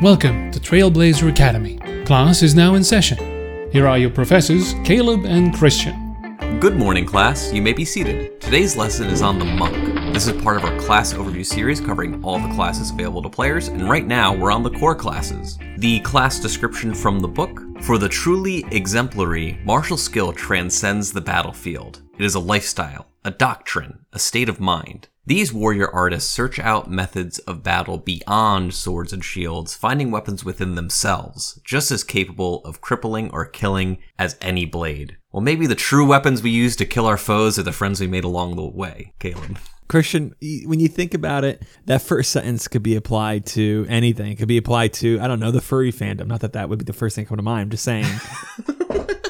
Welcome to Trailblazer Academy. Class is now in session. Here are your professors, Caleb and Christian. Good morning, class. You may be seated. Today's lesson is on the monk. This is part of our class overview series covering all the classes available to players, and right now we're on the core classes. The class description from the book For the truly exemplary, martial skill transcends the battlefield. It is a lifestyle, a doctrine, a state of mind. These warrior artists search out methods of battle beyond swords and shields, finding weapons within themselves, just as capable of crippling or killing as any blade. Well, maybe the true weapons we use to kill our foes are the friends we made along the way, Caleb. Christian, when you think about it, that first sentence could be applied to anything. It could be applied to, I don't know, the furry fandom. Not that that would be the first thing to come to mind. I'm just saying.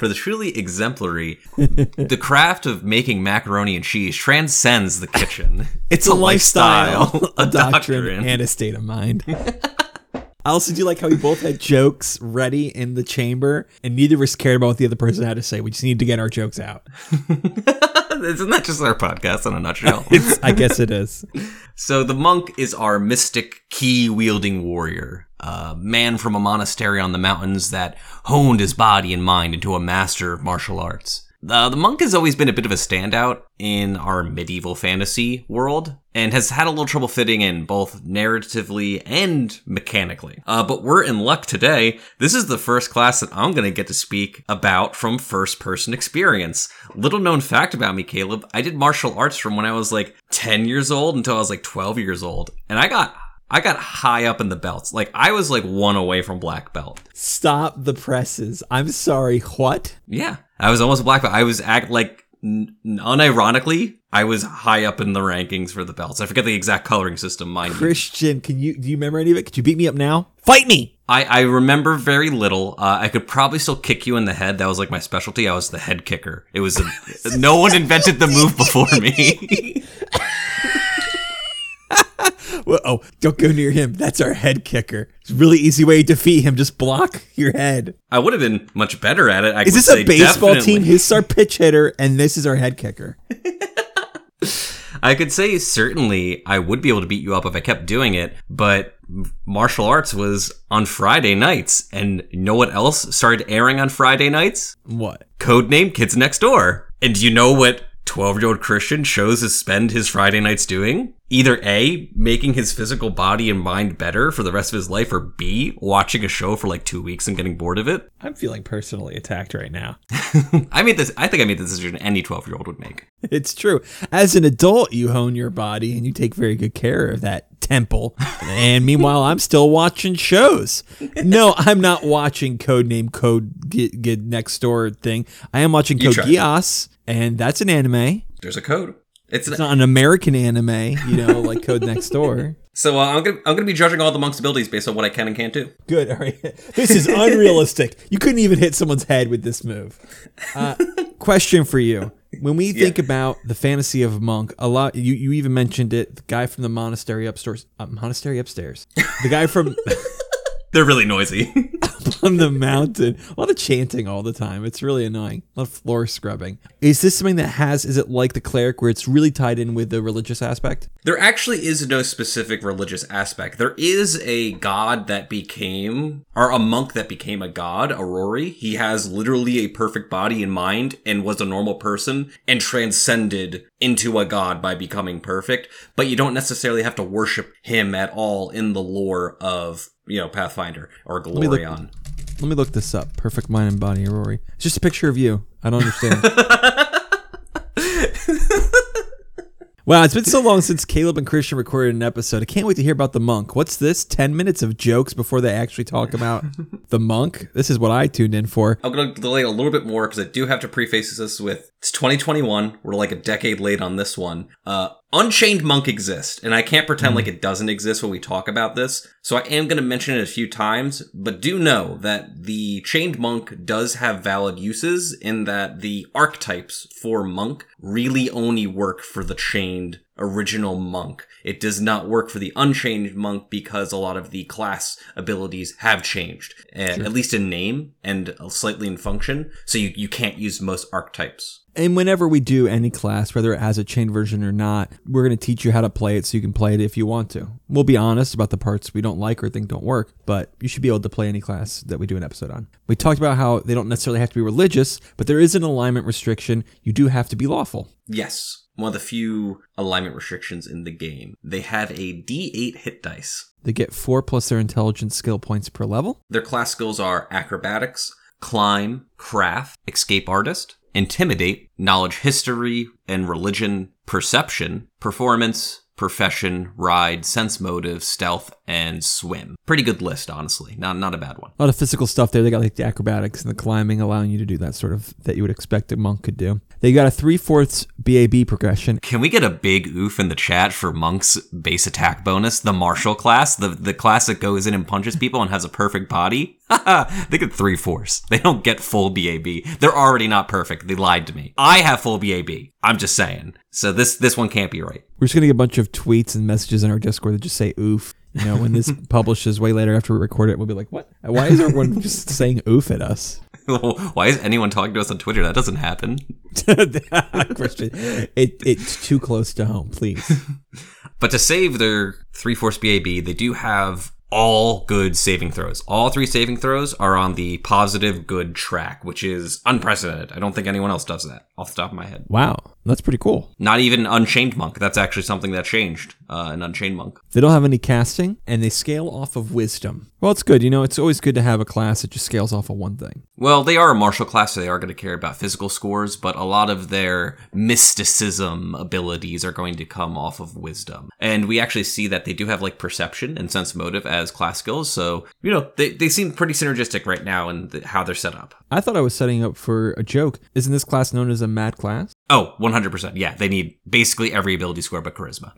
For the truly exemplary, the craft of making macaroni and cheese transcends the kitchen. It's a, lifestyle, a doctrine, and a state of mind. I also do like how we both had jokes ready in the chamber, and neither of us cared about what the other person had to say. We just need to get our jokes out. Isn't that just our podcast in a nutshell? I guess it is. So the monk is our mystic ki wielding warrior, a man from a monastery on the mountains that honed his body and mind into a master of martial arts. Uh, the monk has always been a bit of a standout in our medieval fantasy world and has had a little trouble fitting in both narratively and mechanically. Uh, but we're in luck today. This is the first class that I'm going to get to speak about from first person experience. Little known fact about me, Caleb, I did martial arts from when I was like 10 years old until I was like 12 years old. And I got I got high up in the belts. Like I was like one away from black belt. Stop the presses. I'm sorry. What? Yeah. I was almost black belt. I was act like n- unironically, I was high up in the rankings for the belts. I forget the exact coloring system, mind you. Christian, can you do you remember any of it? Could you beat me up now? Fight me. I, I remember very little. Uh, I could probably still kick you in the head. That was like my specialty. I was the head kicker. It was a, no one invented the move before me. Well, oh, don't go near him. That's our head kicker. It's a really easy way to defeat him. Just block your head. I would have been much better at it. I Is this a baseball definitely. team? This is our pitch hitter, and this is our head kicker. I could say certainly I would be able to beat you up if I kept doing it, but martial arts was on Friday nights, and you know what else started airing on Friday nights? What? Codename Kids Next Door. And do you know what 12 year old Christian chose to spend his Friday nights doing? Either A, making his physical body and mind better for the rest of his life, or B, watching a show for like two weeks and getting bored of it. I'm feeling personally attacked right now. I made this, I think I made the decision any 12 year old would make. It's true. As an adult, you hone your body and you take very good care of that temple. and meanwhile, I'm still watching shows. No, I'm not watching Codename Code Get, Get Next Door thing. I am watching Code. Geass, and that's an anime. There's a code. It's, It's not an American anime, you know, like Code Next Door. So uh, I'm gonna I'm gonna be judging all the monk's abilities based on what I can and can't do. Good. All right. This is unrealistic. You couldn't even hit someone's head with this move. Uh, question for you. When we think about the fantasy of a monk, a lot you, you even mentioned it. The guy from the monastery upstairs, uh, monastery upstairs. The guy from They're really noisy. on the mountain. A lot of chanting all the time. It's really annoying. A lot of floor scrubbing. Is this something that has? Is it like the cleric, where it's really tied in with the religious aspect? there actually is no specific religious aspect. There is a god that became, or a monk that became a god, Irori. He has literally a perfect body and mind and was a normal person and transcended into a god by becoming perfect. But you don't necessarily have to worship him at all in the lore of, you know, Pathfinder or me look- Glorion. Let me look this up. Perfect mind and body, Rory. It's just a picture of you. I don't understand. Wow, it's been so long since Caleb and Christian recorded an episode. I can't wait to hear about the monk. What's this? 10 minutes of jokes before they actually talk about the monk? This is what I tuned in for. I'm going to delay a little bit more because I do have to preface this with it's 2021. We're like a decade late on this one. Uh, Unchained Monk exists, and I can't pretend like it doesn't exist when we talk about this. So I am going to mention it a few times, but do know that the Chained Monk does have valid uses in that the archetypes for Monk really only work for the Chained original monk. It does not work for the unchained monk because a lot of the class abilities have changed, uh, at least in name and slightly in function. So you, you can't use most archetypes. And whenever we do any class, whether it has a chain version or not, we're going to teach you how to play it so you can play it if you want to. We'll be honest about the parts we don't like or think don't work, but you should be able to play any class that we do an episode on. We talked about how they don't necessarily have to be religious, but there is an alignment restriction. You do have to be lawful. Yes, one of the few alignment restrictions in the game. They have a D8 hit dice. They get four plus their intelligence skill points per level. Their class skills are acrobatics, climb, craft, escape artist, intimidate, knowledge history and religion, perception, performance, profession, ride, sense motive, stealth, and swim. Pretty good list, honestly. Not not a bad one. A lot of physical stuff there. They got like the acrobatics and the climbing, allowing you to do that sort of that you would expect a monk could do. They got a three fourths BAB progression. Can we get a big oof in the chat for Monk's base attack bonus, the martial class, the the class that goes in and punches people and has a perfect body? they get three fourths. They don't get full BAB. They're already not perfect. They lied to me. I have full BAB. I'm just saying. So this this one can't be right. We're just gonna get a bunch of tweets and messages in our Discord that just say oof. You know, when this publishes way later after we record it, we'll be like, "What? Why is everyone just saying oof at us?" Why is anyone talking to us on Twitter? That doesn't happen. Christian, it, it's too close to home. Please. But to save their three force BAB, they do have all good saving throws. All three saving throws are on the positive good track, which is unprecedented. I don't think anyone else does that off the top of my head. Wow, that's pretty cool. Not even Unchained Monk. That's actually something that changed uh, in Unchained Monk. They don't have any casting, and they scale off of wisdom. Well, it's good. You know, it's always good to have a class that just scales off of one thing. Well, they are a martial class, so they are going to care about physical scores, but a lot of their mysticism abilities are going to come off of wisdom. And we actually see that they do have like perception and sense motive as class skills, so, you know, they, they seem pretty synergistic right now in the, how they're set up. I thought I was setting up for a joke. Isn't this class known as a mad class? Oh, 100%. Yeah, they need basically every ability score but charisma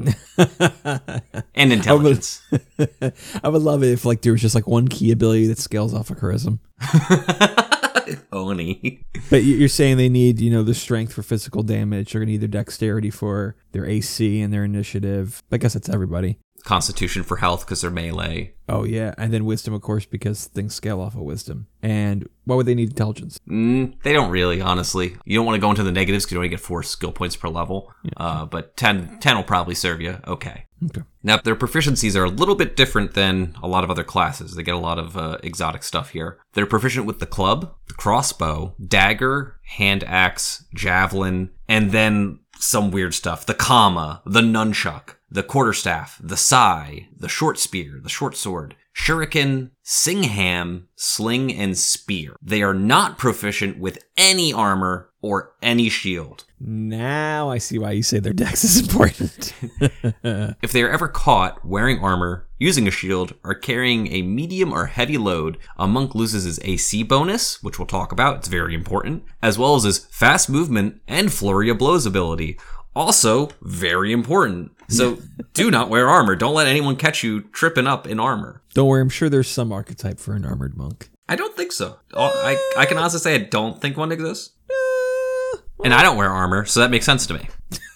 and intelligence. I would love it if like there was just like one key ability that scales off of charisma. Oni. But you- you're saying they need, you know, the strength for physical damage. They're gonna need their dexterity for their AC and their initiative. I guess that's everybody. Constitution for health because they're melee. Oh yeah, and then wisdom, of course, because things scale off of wisdom. And why would they need intelligence? Mm, they don't really, honestly. You don't want to go into the negatives because you only get four skill points per level. Uh, but 10, 10 will probably serve you. Okay. Okay. Now, their proficiencies are a little bit different than a lot of other classes. They get a lot of uh, exotic stuff here. They're proficient with the club, the crossbow, dagger, hand axe, javelin, and then some weird stuff. The kama, the nunchuck, the quarterstaff, the sai, the short spear, the short sword, shuriken, siangham, sling, and spear. They are not proficient with any armor or any shield. Now I see why you say their dex is important. If they are ever caught wearing armor, using a shield, or carrying a medium or heavy load, a monk loses his AC bonus, which we'll talk about, it's very important, as well as his fast movement and flurry of blows ability. Also, very important. So, do not wear armor. Don't let anyone catch you tripping up in armor. Don't worry, I'm sure there's some archetype for an armored monk. I don't think so. Oh, I, I can honestly say I don't think one exists. And I don't wear armor, so that makes sense to me.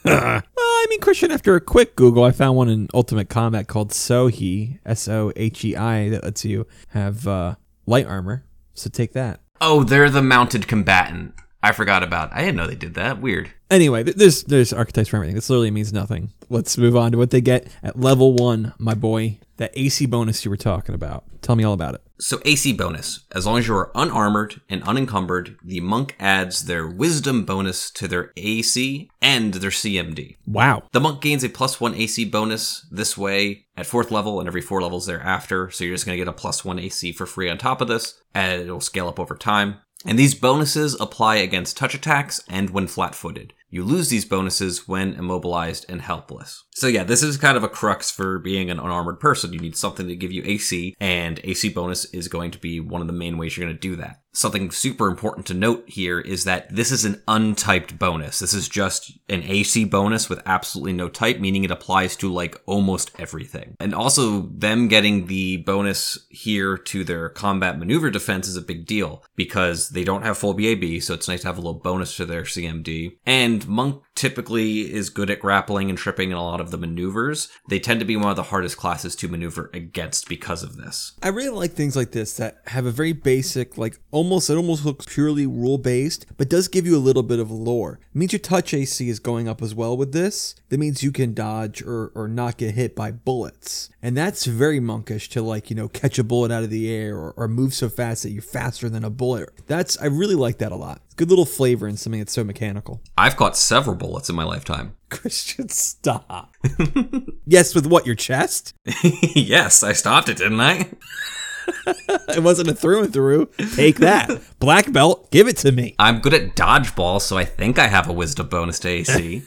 Well, I mean, Christian, after a quick Google, I found one in Ultimate Combat called Sohei, S O H E I, that lets you have uh, light armor. So take that. Oh, they're the mounted combatant. I forgot about. I didn't know they did that. Weird. Anyway, there's there's archetypes for everything. This literally means nothing. Let's move on to what they get at level one, my boy. That AC bonus you were talking about. Tell me all about it. So AC bonus. As long as you are unarmored and unencumbered, the monk adds their wisdom bonus to their AC and their CMD. Wow. The monk gains a plus one AC bonus this way at fourth level and every four levels thereafter. So you're just going to get a plus one AC for free on top of this, and it'll scale up over time. And these bonuses apply against touch attacks and when flat footed. You lose these bonuses when immobilized and helpless. So yeah, this is kind of a crux for being an unarmored person. You need something to give you AC, and AC bonus is going to be one of the main ways you're going to do that. Something super important to note here is that this is an untyped bonus. This is just an AC bonus with absolutely no type, meaning it applies to like almost everything. And also, them getting the bonus here to their combat maneuver defense is a big deal because they don't have full BAB, so it's nice to have a little bonus to their CMD. And Monk typically is good at grappling and tripping in a lot of the maneuvers. They tend to be one of the hardest classes to maneuver against because of this. I really like things like this that have a very basic, like almost, it almost looks purely rule based, but does give you a little bit of lore. It means your touch AC is going up as well with this. That means you can dodge or, or not get hit by bullets. And that's very monkish to like, you know, catch a bullet out of the air or, or move so fast that you're faster than a bullet. That's, I really like that a lot. Good little flavor in something that's so mechanical. I've caught several bullets in my lifetime. Christian, stop. yes, with what, your chest? yes, I stopped it, didn't I? it wasn't a through and through. Take that. Black belt, give it to me. I'm good at dodgeball, so I think I have a wisdom bonus to AC.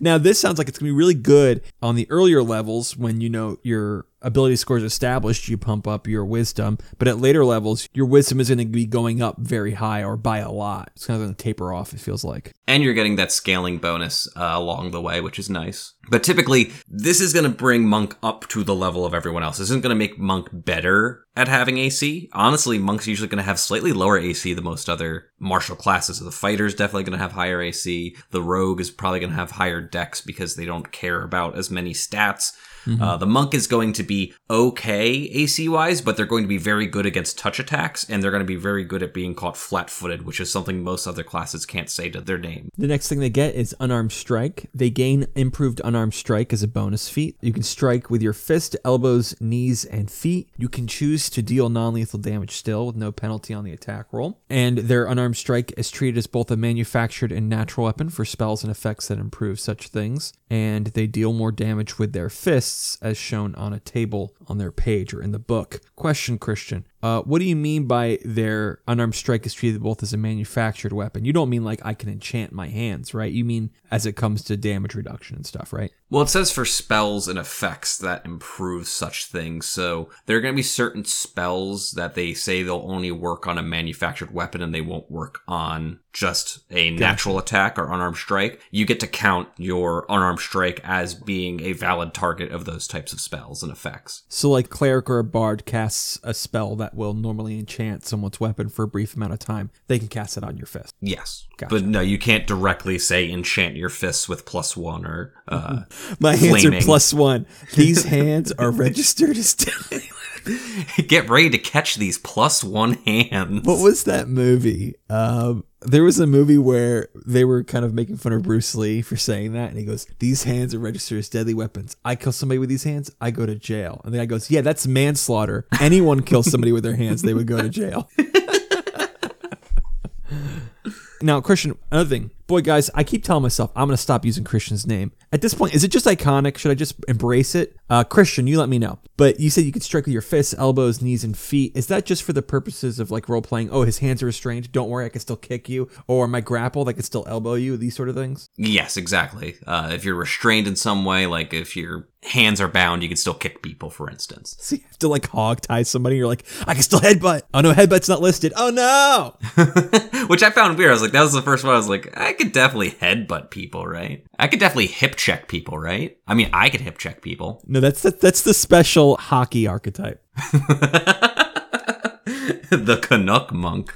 Now, this sounds like it's going to be really good on the earlier levels when you know your ability score is established, you pump up your wisdom. But at later levels, your wisdom is going to be going up very high or by a lot. It's kind of going to taper off, it feels like. and you're getting that scaling bonus uh, along the way, which is nice. But typically, this is going to bring Monk up to the level of everyone else. This isn't going to make Monk better at having AC. Honestly, Monk's usually going to have slightly lower AC than most other martial classes. The fighter's definitely going to have higher AC. The rogue is probably going to have higher dex because they don't care about as many stats. Uh, the monk is going to be okay AC wise, but they're going to be very good against touch attacks, and they're going to be very good at being caught flat footed, which is something most other classes can't say to their name. The next thing they get is unarmed strike. They gain improved unarmed strike as a bonus feat. You can strike with your fist, elbows, knees, and feet. You can choose to deal non lethal damage still with no penalty on the attack roll. And their unarmed strike is treated as both a manufactured and natural weapon for spells and effects that improve such things. And they deal more damage with their fists as shown on a table on their page or in the book. Question, Christian. Uh, what do you mean by their unarmed strike is treated both as a manufactured weapon? You don't mean like I can enchant my hands, right? You mean as it comes to damage reduction and stuff, right? Well, it says for spells and effects that improve such things. So there are going to be certain spells that they say they'll only work on a manufactured weapon and they won't work on just a natural attack or unarmed strike. You get to count your unarmed strike as being a valid target of those types of spells and effects. So, like cleric or a bard casts a spell that will normally enchant someone's weapon for a brief amount of time, they can cast it on your fist. Yes. Gotcha. But no, you can't directly say enchant your fists with plus one or, uh, My hands are plus one. These hands are registered as get ready to catch these plus one hands. What was that movie? Um, there was a movie where they were kind of making fun of Bruce Lee for saying that, and he goes, "These hands are registered as deadly weapons. I kill somebody with these hands, I go to jail." And the guy goes, "Yeah, that's manslaughter. Anyone kills somebody with their hands, they would go to jail." Now, Christian, another thing. Boy, guys, I keep telling myself I'm going to stop using Christian's name. At this point, is it just iconic? Should I just embrace it? Uh, Christian, you let me know. But you said you could strike with your fists, elbows, knees, and feet. Is that just for the purposes of like role playing? Oh, his hands are restrained. Don't worry, I can still kick you. Or my grapple, I can still elbow you. These sort of things. Yes, exactly. Uh, if you're restrained in some way, like if your hands are bound, you can still kick people, for instance. So you have to like hog tie somebody. You're like, I can still headbutt. Oh no, headbutt's not listed. Oh no. Which I found weird. I was like, that was the first one. I was like, I could definitely headbutt people, right? I could definitely hip check people, right? I mean, I could hip check people. No, that's the, that's the special hockey archetype. the Canuck monk.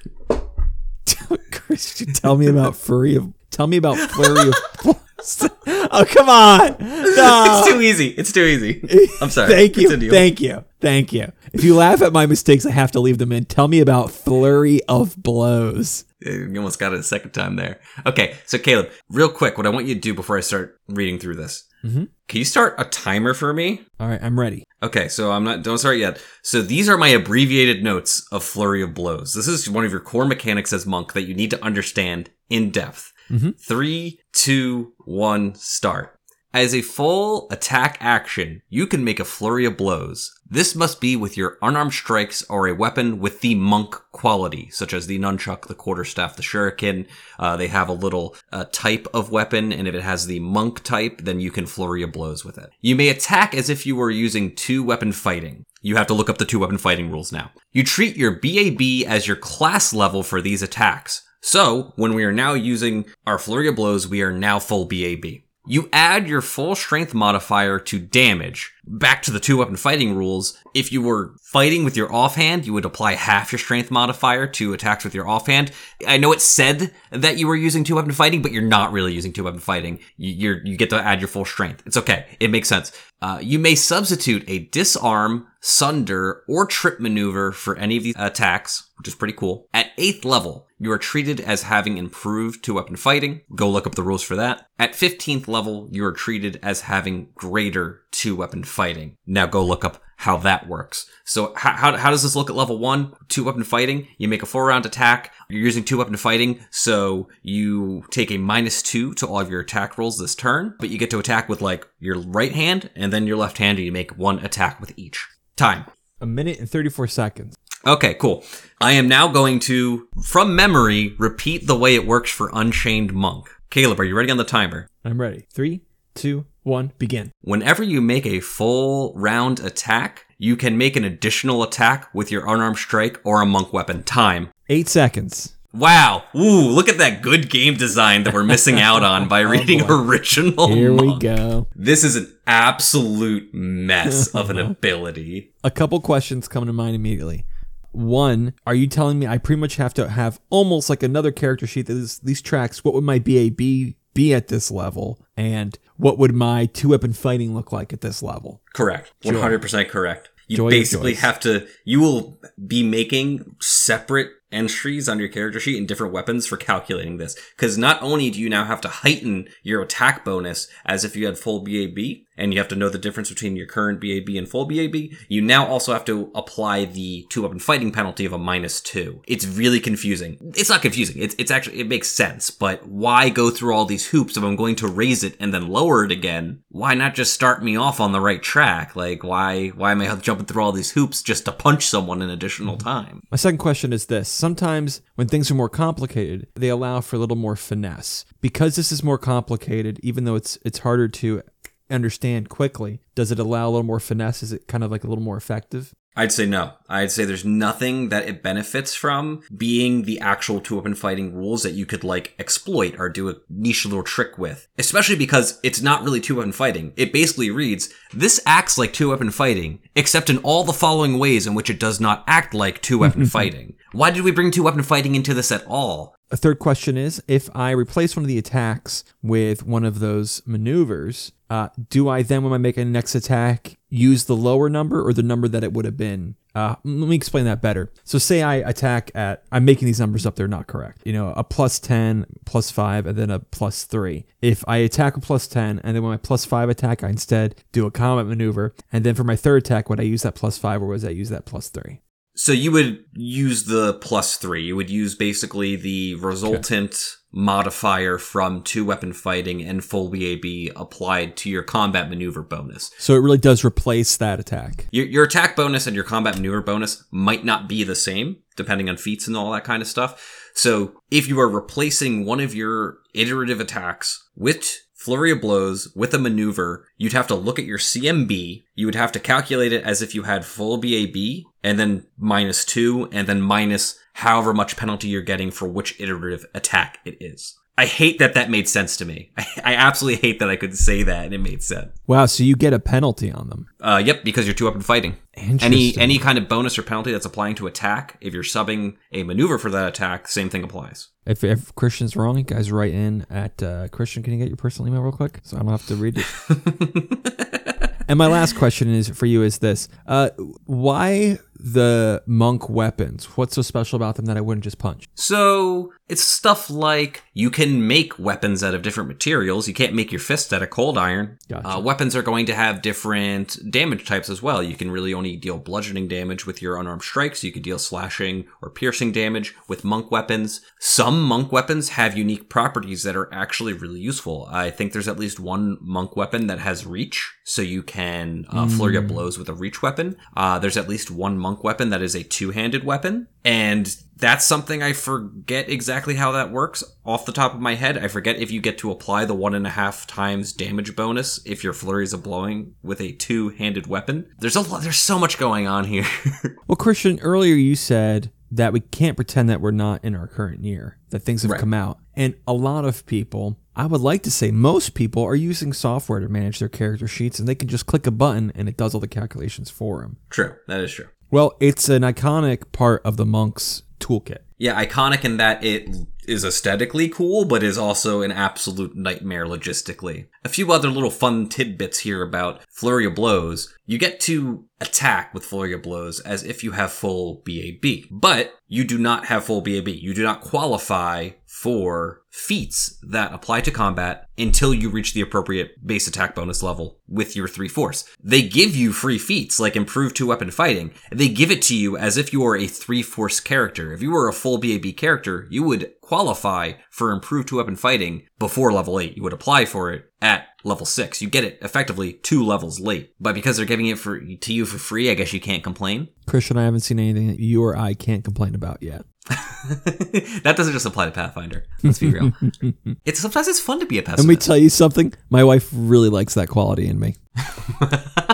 Christian, tell me about furry of. Tell me about flurry of. oh come on! No. It's too easy. It's too easy. I'm sorry. Thank you. Continue. Thank you. Thank you. If you laugh at my mistakes, I have to leave them in. Tell me about flurry of blows. You almost got it a second time there. Okay, so Caleb, real quick, what I want you to do before I start reading through this, Mhm. can you start a timer for me? All right, I'm ready. Okay, so I'm not. Don't start yet. So these are my abbreviated notes of flurry of blows. This is one of your core mechanics as monk that you need to understand in depth. Mhm. Three, two, one, start. As a full attack action, you can make a flurry of blows. This must be with your unarmed strikes or a weapon with the monk quality, such as the nunchuck, the quarterstaff, the shuriken. Uh, they have a little uh, type of weapon, and if it has the monk type, then you can flurry of blows with it. You may attack as if you were using two weapon fighting. You have to look up the two weapon fighting rules now. You treat your BAB as your class level for these attacks. So, when we are now using our flurry of blows, we are now full BAB. You add your full strength modifier to damage. Back to the two weapon fighting rules. If you were fighting with your offhand, you would apply half your strength modifier to attacks with your offhand. I know it said that you were using two weapon fighting, but you're not really using two weapon fighting. You, you get to add your full strength. It's okay. It makes sense. Uh, you may substitute a disarm, sunder, or trip maneuver for any of these attacks, which is pretty cool. At 8th level, you are treated as having improved two weapon fighting. Go look up the rules for that. At 15th level, you are treated as having greater two weapon fighting. Now go look up how that works. So how, how, how does this look at level one? Two weapon fighting. You make a four round attack. You're using two weapon fighting. So you take a minus two to all of your attack rolls this turn, but you get to attack with like your right hand and then your left hand and you make one attack with each. Time. A minute and 34 seconds. Okay, cool. I am now going to, from memory, repeat the way it works for Unchained Monk. Caleb, are you ready on the timer? I'm ready. Three, two, one, begin. Whenever you make a full round attack, you can make an additional attack with your unarmed strike or a monk weapon. Time. Eight seconds. Wow. Ooh, look at that good game design that we're missing out on by oh, reading original. Here we go. This is an absolute mess of an ability. A couple questions come to mind immediately. One, are you telling me I pretty much have to have almost like another character sheet that is these tracks? What would my BAB be at this level? And what would my two weapon fighting look like at this level? Correct. 100% correct. You Joy basically have to, you will be making separate entries on your character sheet and different weapons for calculating this. Because not only do you now have to heighten your attack bonus as if you had full BAB, and you have to know the difference between your current BAB and full BAB, you now also have to apply the two weapon fighting penalty of a minus two. It's really confusing. It's not confusing. It's, it's actually, it makes sense, but why go through all these hoops if I'm going to raise it and then lower it again? Why not just start me off on the right track? Like, why, why am I jumping through all these hoops just to punch someone an additional mm-hmm. time? My second question is this. Sometimes when things are more complicated, they allow for a little more finesse. Because this is more complicated, even though it's it's harder to understand quickly, does it allow a little more finesse? Is it kind of like a little more effective? I'd say no. I'd say there's nothing that it benefits from being the actual two weapon fighting rules that you could like exploit or do a niche little trick with. Especially because it's not really two weapon fighting. It basically reads, this acts like two weapon fighting, except in all the following ways in which it does not act like two weapon fighting. Why did we bring two weapon fighting into this at all? A third question is if I replace one of the attacks with one of those maneuvers, uh, do I then, when I make a next attack, use the lower number or the number that it would have been? Uh, let me explain that better. So, say I attack at, I'm making these numbers up, they're not correct. You know, a plus 10, plus 5, and then a plus 3. If I attack a plus 10, and then when my plus 5 attack, I instead do a combat maneuver, and then for my third attack, would I use that plus 5 or was I use that plus 3? So you would use the plus three. You would use basically the resultant modifier from two weapon fighting and full BAB applied to your combat maneuver bonus. So, it really does replace that attack. Your, your attack bonus and your combat maneuver bonus might not be the same, depending on feats and all that kind of stuff. So if you are replacing one of your iterative attacks with flurry of blows with a maneuver, you'd have to look at your CMB. You would have to calculate it as if you had full BAB and then minus two and then minus however much penalty you're getting for which iterative attack it is. I hate that that made sense to me. I absolutely hate that I could say that and it made sense. Wow, so you get a penalty on them. Uh, yep, because you're two up and fighting. Any any kind of bonus or penalty that's applying to attack, if you're subbing a maneuver for that attack, same thing applies. If, if Christian's wrong, you guys write in at uh, Christian. Can you get your personal email real quick so I don't have to read it? and my last question is for you: Is this uh, why the monk weapons? What's so special about them that I wouldn't just punch? So it's stuff like you can make weapons out of different materials. You can't make your fist out of cold iron. Gotcha. Uh, weapons are going to have different damage types as well. You can really only deal bludgeoning damage with your unarmed strikes. You could deal slashing or piercing damage with monk weapons. Some monk weapons have unique properties that are actually really useful. I think there's at least one monk weapon that has reach, so you can uh, flurry of blows with a reach weapon. Uh, there's at least one monk weapon that is a two-handed weapon, and that's something I forget exactly how that works off the top of my head. I forget if you get to apply the one and a half times damage bonus if your flurries of blowing with a two-handed weapon. There's a lot. There's so much going on here. Well, Christian, earlier you said that we can't pretend that we're not in our current year, that things have Right. come out. And a lot of people I would like to say most people are using software to manage their character sheets and they can just click a button and it does all the calculations for them. True, that is true. Well, it's an iconic part of the monk's toolkit. Yeah, iconic in that it is aesthetically cool, but is also an absolute nightmare logistically. A few other little fun tidbits here about Flurry of Blows. You get to attack with Flurry of Blows as if you have full BAB, but you do not have full BAB. You do not qualify for feats that apply to combat until you reach the appropriate base attack bonus level with your three force. They give you free feats like improved two weapon fighting. They give it to you as if you are a three force character. If you were a full BAB character, you would qualify for improved two weapon fighting before level 8. You would apply for it at level 6. You get it effectively two levels late. But because they're giving it for to you for free, I guess you can't complain. Christian, I haven't seen anything that you or I can't complain about yet. that doesn't just apply to Pathfinder. Let's be real. it's sometimes it's fun to be a pessimist. Let me tell you something. My wife really likes that quality in me.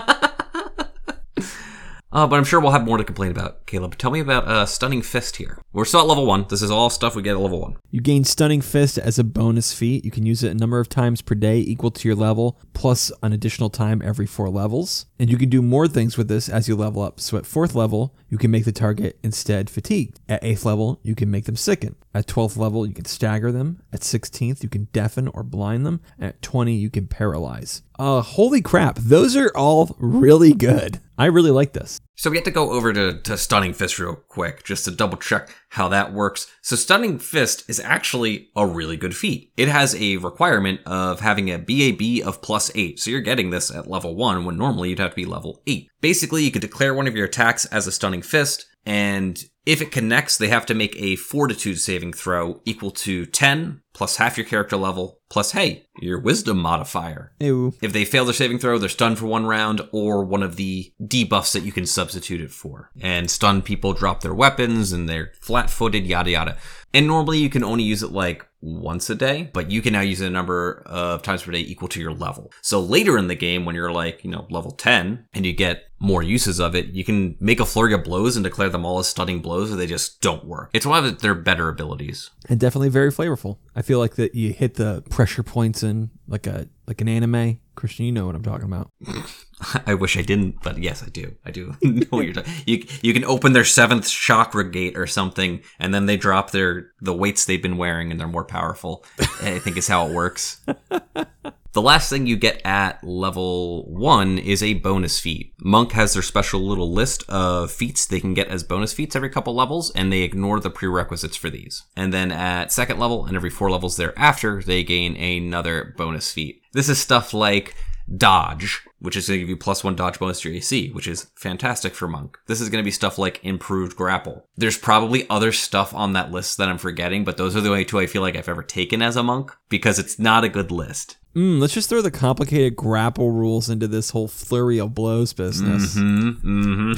Uh, but I'm sure we'll have more to complain about. Caleb, tell me about uh, Stunning Fist here. We're still at level one. This is all stuff we get at level one. You gain Stunning Fist as a bonus feat. You can use it a number of times per day equal to your level, plus an additional time every four levels. And you can do more things with this as you level up. So at fourth level, you can make the target instead fatigued. At eighth level, you can make them sicken. At 12th level, you can stagger them. At 16th, you can deafen or blind them. At 20, you can paralyze. Uh, holy crap, those are all really good. I really like this. So we have to go over to, to Stunning Fist real quick, just to double check how that works. So Stunning Fist is actually a really good feat. It has a requirement of having a BAB of plus 8. So you're getting this at level 1 when normally you'd have to be level 8. Basically, you could declare one of your attacks as a Stunning Fist, and if it connects, they have to make a Fortitude saving throw equal to 10 plus half your character level plus, hey, your Wisdom modifier. Ew. If they fail their saving throw, they're stunned for one round or one of the debuffs that you can substitute it for. And stun people drop their weapons and they're flat footed, yada yada. And normally you can only use it like once a day, but you can now use it a number of times per day equal to your level. So later in the game, when you're like, you know, level 10 and you get more uses of it, you can make a flurry of blows and declare them all as stunning blows or they just don't work. It's one of their better abilities. and definitely very flavorful. I feel like that you hit the pressure points in like a like an anime. Christian, you know what I'm talking about. I wish I didn't, but yes, I do. I do know what you're talking. You you can open their seventh chakra gate or something, and then they drop their the weights they've been wearing, and they're more powerful. I think is how it works. The last thing you get at level one is a bonus feat. Monk has their special little list of feats they can get as bonus feats every couple levels, and they ignore the prerequisites for these. And then at second level and every four levels thereafter, they gain another bonus feat. This is stuff like dodge, which is going to give you plus one dodge bonus to your AC, which is fantastic for Monk. This is going to be stuff like improved grapple. There's probably other stuff on that list that I'm forgetting, but those are the only two I feel like I've ever taken as a monk because it's not a good list. Mm, let's just throw the complicated grapple rules into this whole flurry of blows business. Mm-hmm.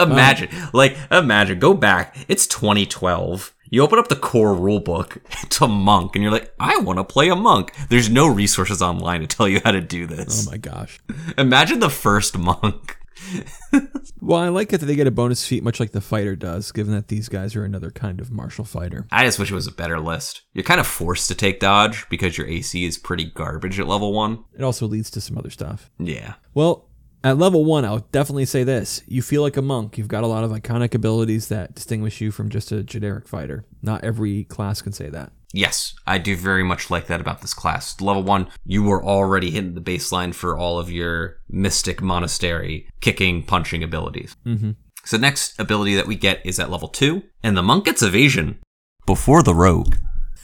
imagine, like, imagine, go back. It's 2012. You open up the core rulebook to monk, and you're like, I want to play a monk. There's no resources online to tell you how to do this. Oh my gosh. Imagine the first monk. Well, I like it that they get a bonus feat much like the fighter does, given that these guys are another kind of martial fighter. I just wish it was a better list. You're kind of forced to take dodge because your AC is pretty garbage at level one. It also leads to some other stuff. Yeah. Well, at level one, I'll definitely say this. You feel like a monk. You've got a lot of iconic abilities that distinguish you from just a generic fighter. Not every class can say that. Yes, I do very much like that about this class. Level one, you were already hitting the baseline for all of your mystic monastery kicking, punching abilities. Mm-hmm. So next ability that we get is at level two, and the monk gets evasion before the rogue.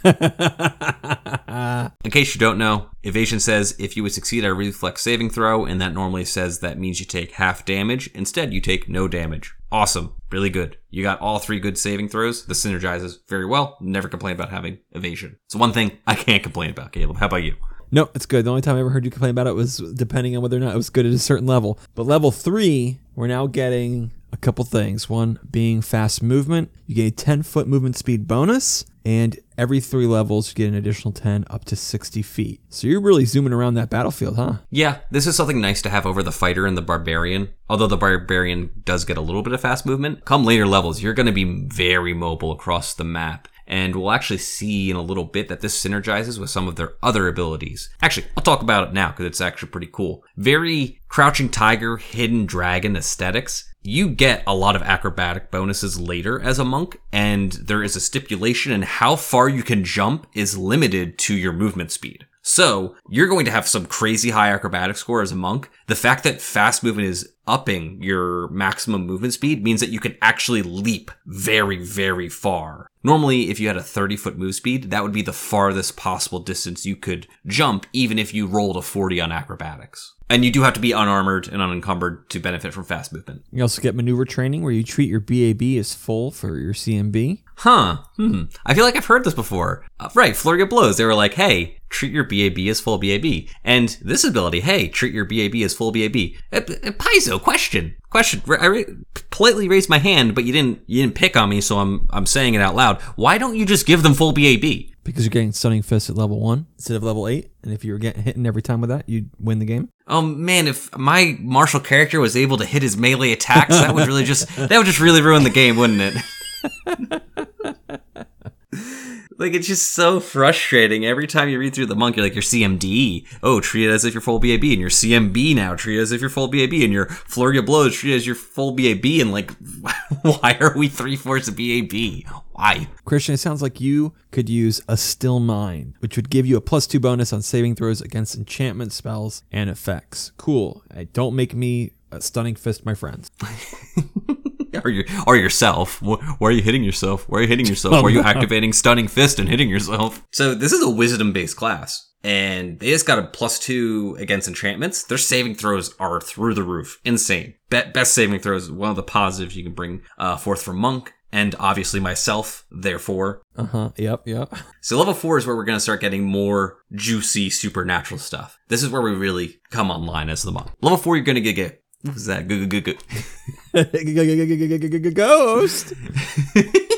In case you don't know, evasion says if you would succeed a reflex saving throw, and that normally says that means you take half damage. Instead, you take no damage. Awesome. Really good. You got all three good saving throws. This synergizes very well. Never complain about having evasion. It's one thing I can't complain about, Caleb. How about you? No, it's good. The only time I ever heard you complain about it was depending on whether or not it was good at a certain level. But level three, we're now getting a couple things. One being fast movement. You get a 10 foot movement speed bonus, and every three levels, you get an additional 10 up to 60 feet. So you're really zooming around that battlefield, huh? Yeah, this is something nice to have over the fighter and the barbarian. Although the barbarian does get a little bit of fast movement, come later levels, you're going to be very mobile across the map. And we'll actually see in a little bit that this synergizes with some of their other abilities. Actually, I'll talk about it now because it's actually pretty cool. Very Crouching Tiger, Hidden Dragon aesthetics. You get a lot of acrobatic bonuses later as a monk, and there is a stipulation in how far you can jump is limited to your movement speed. So you're going to have some crazy high acrobatic score as a monk. The fact that fast movement is upping your maximum movement speed means that you can actually leap very, very far. Normally, if you had a 30 foot move speed, that would be the farthest possible distance you could jump, even if you rolled a 40 on acrobatics. And you do have to be unarmored and unencumbered to benefit from fast movement. You also get maneuver training where you treat your BAB as full for your CMB. Huh. Hmm. I feel like I've heard this before. Uh, right, Flurry of Blows. They were like, hey, treat your BAB as full BAB. And this ability, hey, treat your BAB as full BAB. Uh, uh, Paizo, question. Question. I politely raised my hand, but you didn't you didn't pick on me, so I'm I'm saying it out loud. Why don't you just give them full BAB? Because you're getting stunning fist at level one instead of level eight, and if you were getting hitting every time with that, you'd win the game. Oh man, if my martial character was able to hit his melee attacks, that would really just that would just really ruin the game, wouldn't it? like it's just so frustrating. Every time you read through the monk, you're like your CMD. Oh, treat it as if you're full BAB, and your CMB now treat it as if you're full BAB, and your flurry of blows treat it as your full BAB. And like, why are we three fourths of BAB? Why? Christian, it sounds like you could use a still mind, which would give you a plus two bonus on saving throws against enchantment spells and effects. Cool. Don't make me a stunning fist, my friends. or your or yourself. Wh- Why are you hitting yourself? Why are you hitting yourself? Why are you activating stunning fist and hitting yourself? So this is a wisdom based class. And they just got a plus two against enchantments. Their saving throws are through the roof. Insane. Be- best saving throws, one of the positives you can bring uh, forth from Monk. And obviously myself, therefore. Uh huh. Yep. Yep. So level four is where we're going to start getting more juicy supernatural stuff. This is where we really come online as the monk. Level four, you're going to get, what was that? Go, go, go, go. Ghost.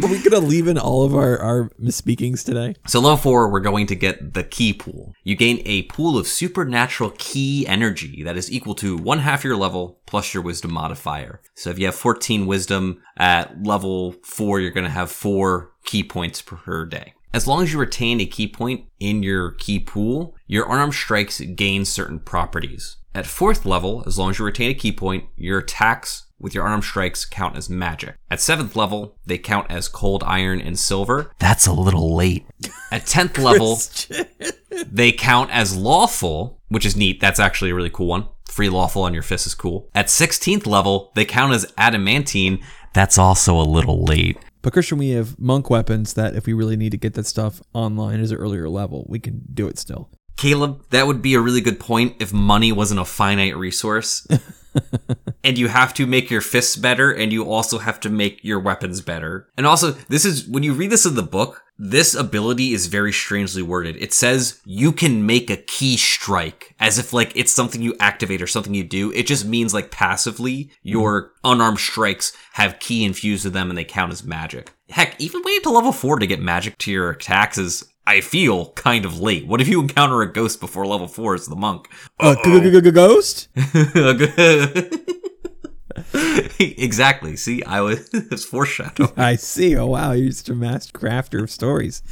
Are we gonna leave in all of our our misspeakings today? So level four, we're going to get the ki pool. You gain a pool of supernatural ki energy that is equal to one half your level plus your wisdom modifier. So if you have 14 wisdom at level four, you're going to have four ki points per day. As long as you retain a ki point in your ki pool, your unarmed strikes gain certain properties. At fourth level, as long as you retain a ki point, your attacks with your unarmed strikes count as magic. At seventh level, they count as cold iron and silver. That's a little late. At 10th level, they count as lawful, which is neat. That's actually a really cool one. Free lawful on your fist is cool. At 16th level, they count as adamantine. That's also a little late. But Christian, we have monk weapons that if we really need to get that stuff online as an earlier level, we can do it still. Caleb, that would be a really good point if money wasn't a finite resource. and you have to make your fists better and you also have to make your weapons better. And also, this is when you read this in the book, this ability is very strangely worded. It says you can make a ki strike as if like it's something you activate or something you do. It just means like passively your unarmed strikes have ki infused with them and they count as magic. Heck, even waiting to level 4 to get magic to your attacks is I feel kind of late. What if you encounter a ghost before level 4 as the monk? Uh, ghost. exactly. See, I was foreshadowing. I see. Oh wow, you're such a master crafter of stories.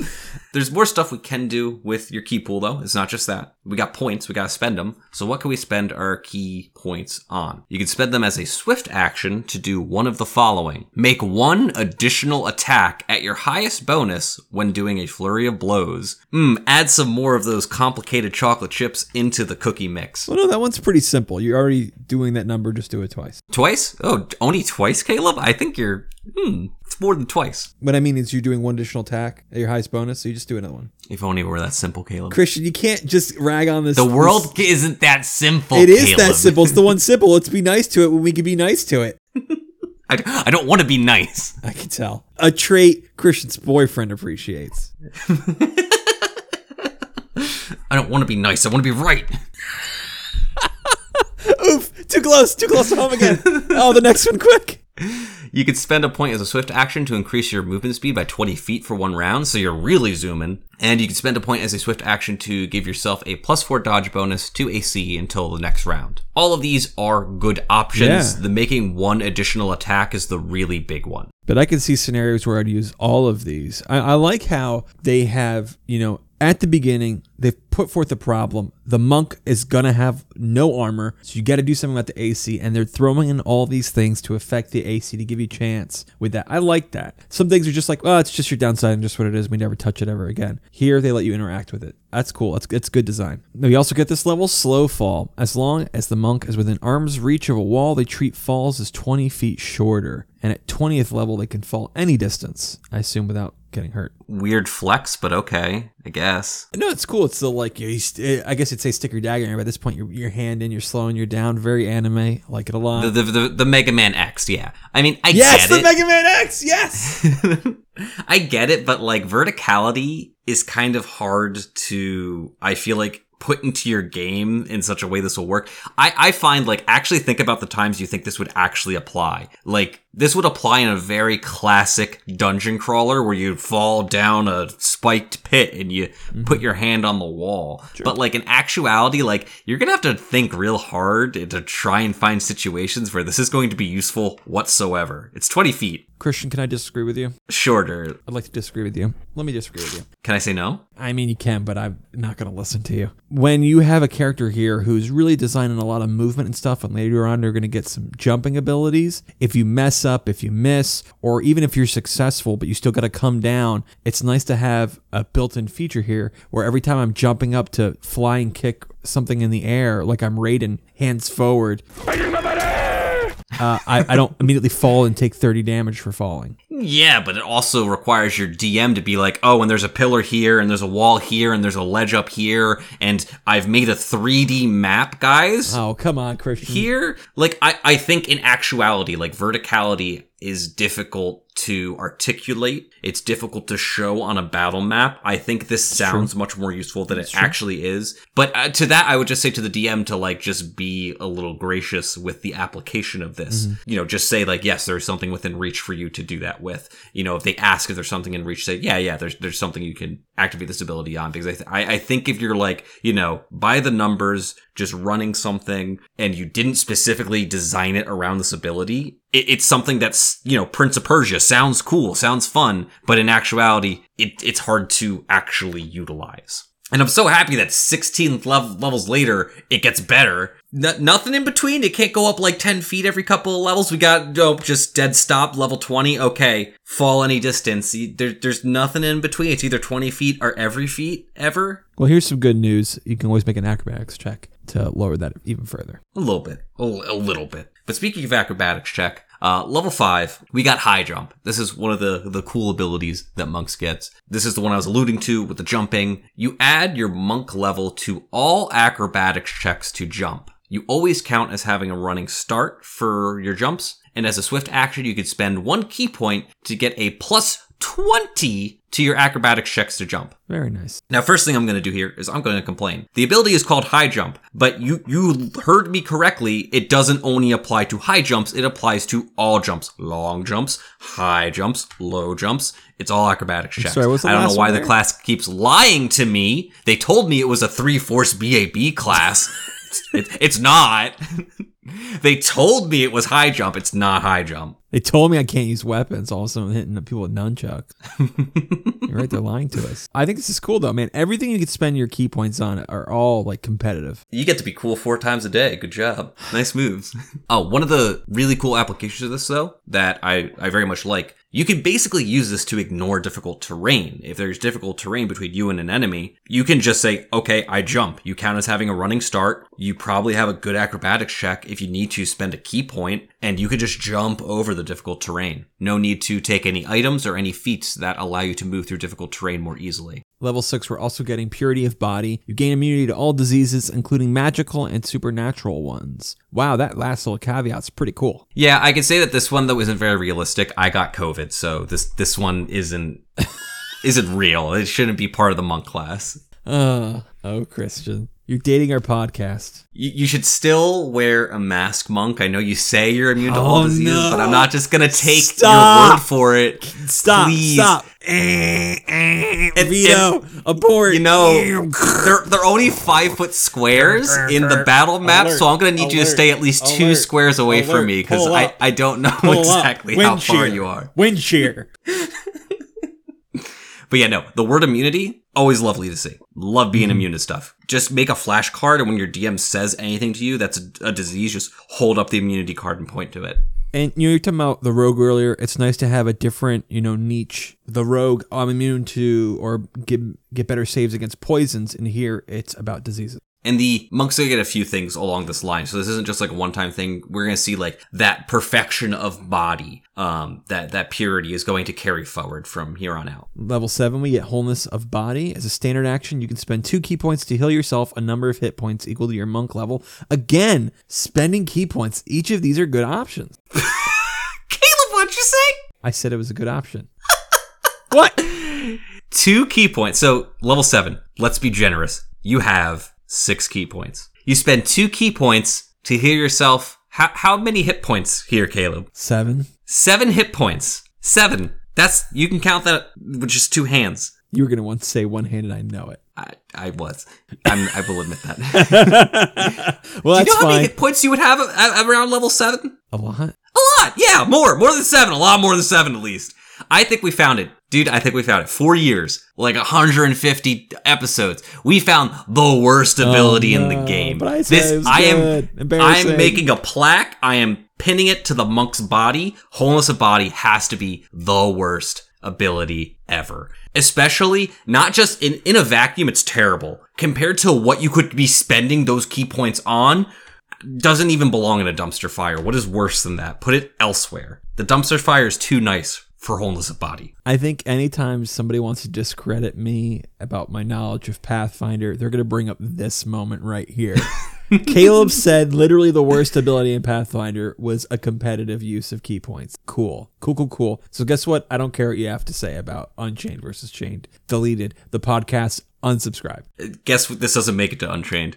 There's more stuff we can do with your ki pool, though. It's not just that. We got points. We got to spend them. So what can we spend our ki points on? You can spend them as a swift action to do one of the following: make one additional attack at your highest bonus when doing a flurry of blows. Hmm. Add some more of those complicated chocolate chips into the cookie mix. Well, no, that one's pretty simple. You're already doing that number. Just do it twice. Twice? Oh, only twice, Caleb? I think you're. Hmm. It's more than twice. What I mean is you're doing one additional attack at your highest bonus, so you just do another one. If only it were that simple, Caleb. Christian, you can't just rag on this. The this- world isn't that simple. It is Caleb. that simple. It's the one simple. Let's be nice to it when we can be nice to it. I, I don't want to be nice. I can tell. A trait Christian's boyfriend appreciates. I don't want to be nice. I want to be right. Oof! Too close. Too close to home again. oh, the next one, quick. You could spend a point as a swift action to increase your movement speed by 20 feet for one round, so you're really zooming. And you can spend a point as a swift action to give yourself a plus four dodge bonus to AC until the next round. All of these are good options. Yeah. The making one additional attack is the really big one. But I can see scenarios where I'd use all of these. I, I like how they have, you know, at the beginning, they've put forth a problem. The monk is going to have no armor, so you got to do something about the AC, and they're throwing in all these things to affect the AC to give you chance with that. I like that. Some things are just like, oh, it's just your downside and just what it is. We never touch it ever again. Here, they let you interact with it. That's cool. That's it's good design. Now, you also get this level slow fall. As long as the monk is within arm's reach of a wall, they treat falls as 20 feet shorter. And at 20th level, they can fall any distance, I assume, without getting hurt. Weird flex, but okay, I guess. No, it's cool. It's still like. I guess it'd say stick your dagger at this point, you're your hand in, you're slowing, you're down. Very anime. I Like it a lot. The, the, the, the Mega Man X, yeah. I mean, I yes, the it. Mega Man X. Yes. I get it, but like verticality is kind of hard to, I feel like, put into your game in such a way this will work. I, I find like actually think about the times you think this would actually apply. Like this would apply in a very classic dungeon crawler where you fall down a spiked pit and you put your hand on the wall. But like in actuality, like you're gonna have to think real hard to try and find situations where this is going to be useful whatsoever. It's 20 feet. Christian, can I disagree with you? Shorter. I'd like to disagree with you. Let me disagree with you. Can I say no? I mean, you can, but I'm not going to listen to you. When you have a character here who's really designing a lot of movement and stuff, and later on you're going to get some jumping abilities, if you mess up, if you miss, or even if you're successful, but you still got to come down, it's nice to have a built in feature here where every time I'm jumping up to flying kick something in the air, like I'm Raiden, hands forward, uh, I, I don't immediately fall and take 30 damage for falling. Yeah, but it also requires your DM to be like, oh, and there's a pillar here, and there's a wall here, and there's a ledge up here, and I've made a 3D map, guys. Oh, come on, Christian. Here, like, I, I think in actuality, like, verticality is difficult to articulate. It's difficult to show on a battle map. I think this sounds much more useful than it actually is. But uh, to that, I would just say to the DM to like just be a little gracious with the application of this. You know, just say like, yes, there's something within reach for you to do that with. You know, if they ask if there's something in reach, say, yeah, yeah, there's there's something you can activate this ability on. Because I th- I, I think if you're like, you know, by the numbers, just running something, and you didn't specifically design it around this ability, it, it's something that's you know Prince of Persia sounds cool, sounds fun, but in actuality, it, it's hard to actually utilize. And I'm so happy that 16 lev- levels later, it gets better. N- nothing in between. It can't go up like 10 feet every couple of levels. We got, oh, just dead stop, level 20. Okay. Fall any distance. There, there's nothing in between. It's either 20 feet or every feet ever. Well, here's some good news. You can always make an acrobatics check to lower that even further. A little bit. A, a little bit. But speaking of acrobatics check, uh, level five, we got high jump. This is one of the, the cool abilities that monks gets. This is the one I was alluding to with the jumping. You add your monk level to all acrobatics checks to jump. You always count as having a running start for your jumps. And as a swift action, you could spend one ki point to get a plus 20 to your acrobatics checks to jump. Very nice. Now, first thing I'm going to do here is I'm going to complain. The ability is called high jump, but you you heard me correctly. It doesn't only apply to high jumps; it applies to all jumps, long jumps, high jumps, low jumps. It's all acrobatics checks. sorry, I don't know why the class keeps lying to me. They told me it was a three force BAB class. it, it's not. they told me it was high jump. It's not high jump. They told me I can't use weapons. All of a sudden, I'm hitting the people with nunchucks. You're right. They're lying to us. I think this is cool, though, man. Everything you can spend your ki points on are all like competitive. You get to be cool four times a day. Good job. Nice moves. oh, one of the really cool applications of this, though, that I, I very much like, you can basically use this to ignore difficult terrain. If there's difficult terrain between you and an enemy, you can just say, okay, I jump. You count as having a running start. You probably have a good acrobatics check if you need to spend a ki point, and you could just jump over the difficult terrain. No need to take any items or any feats that allow you to move through difficult terrain more easily. Level 6, we're also getting Purity of Body. You gain immunity to all diseases, including magical and supernatural ones. Wow, that last little caveat's pretty cool. Yeah, I can say that this one though isn't very realistic. I got COVID, so this this one isn't isn't real. It shouldn't be part of the monk class. Uh, oh, Christian. You're dating our podcast. You, you should still wear a mask, monk. I know you say you're immune to all Oh, diseases, no. but I'm not just gonna take Stop. your word for it. Stop. Please. Stop. Eh, eh, And- Abort. You know, they're they're only five foot squares in the battle map, so I'm gonna need you to stay at least two squares away Alert. from me because I. I don't know Pull exactly how far shear. you are. Wind shear. But yeah, no, the word immunity, always lovely to see. Love being Mm-hmm. immune to stuff. Just make a flashcard, and when your DM says anything to you that's a, a disease, just hold up the immunity card and point to it. And you know, you're talking about the rogue earlier. It's nice to have a different, you know, niche. The rogue, I'm immune to or get get better saves against poisons. And here, it's about diseases. And the monks are get a few things along this line. So this isn't just like a one-time thing. We're gonna see like that perfection of body, um, that that purity is going to carry forward from here on out. Level seven, we get wholeness of body as a standard action. You can spend two ki points to heal yourself a number of hit points equal to your monk level. Again, spending ki points. Each of these are good options. Caleb, what'd you say? I said it was a good option. what? Two ki points. So level seven. Let's be generous. You have six ki points. You spend two ki points to heal yourself. How, how many hit points here, Caleb? Seven. Seven hit points. Seven. That's you can count that with just two hands. You were gonna want to say one handed. I know it. I, I was. I'm, I will admit that. Well, Do you know how many hit points you would have around level seven? A lot. A lot. Yeah, more. More than seven. A lot more than seven, at least. I think we found it. Dude, I think we found it. Four years, like 150 episodes. We found the worst oh, ability in the Oh, game. but I was I am. I'm making a plaque. I am pinning it to the monk's body. Wholeness of body has to be the worst ability ever. Especially not just in, in a vacuum, it's terrible. Compared to what you could be spending those ki points on, doesn't even belong in a dumpster fire. What is worse than that? Put it elsewhere. The dumpster fire is too nice for wholeness of body. I think anytime somebody wants to discredit me about my knowledge of Pathfinder, they're going to bring up this moment right here. Caleb said literally the worst ability in Pathfinder was a competitive use of ki points. Cool. Cool, cool, cool. So guess what? I don't care what you have to say about Unchained versus Chained. Deleted. The podcast unsubscribe. Guess what? This doesn't make it to Untrained.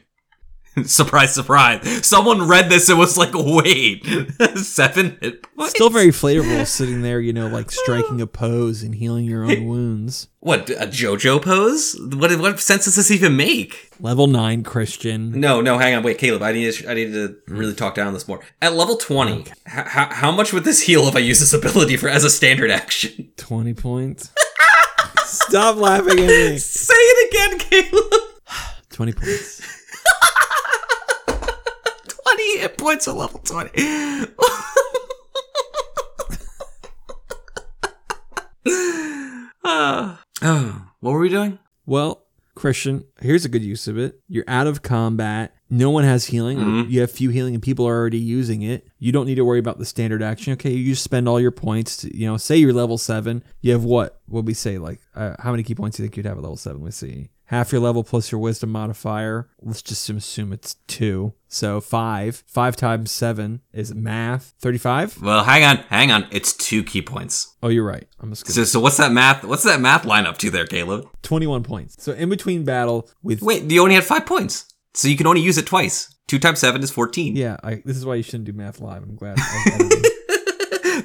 surprise, surprise. Someone read this and was like, wait, seven hit points? Still very flavorful sitting there, you know, like striking a pose and healing your own wounds. What, a JoJo pose? What, what sense does this even make? Level 9 Christian. No, no, hang on, wait, Caleb. I need to, I need to really talk down this more. At level twenty, h- how, how much would this heal if I use this ability for as a standard action? 20 points. Stop laughing at me. Say it again, Caleb. 20 points. Twenty hit points at level twenty. Ah. oh, what were we doing? Well, Christian, here's a good use of it. You're out of combat. No one has healing. or You have few healing, and people are already using it. You don't need to worry about the standard action. Okay, you just spend all your points. To, you know, say you're level seven. You have what? What we say? Like, uh, how many ki points do you think you'd have at level seven? Let's see. Half your level plus your wisdom modifier. Let's just assume it's two. So five. Five times seven is math. Thirty-five. Well, hang on, hang on. It's two ki points. Oh, you're right. I'm just gonna So, so what's that math? What's that math line up to there, Caleb? twenty-one points. So in between battle with Wait, you only had five points, so you can only use it twice. Two times seven is fourteen. yeah, I, this is why you shouldn't do math live. I'm glad. I was editing.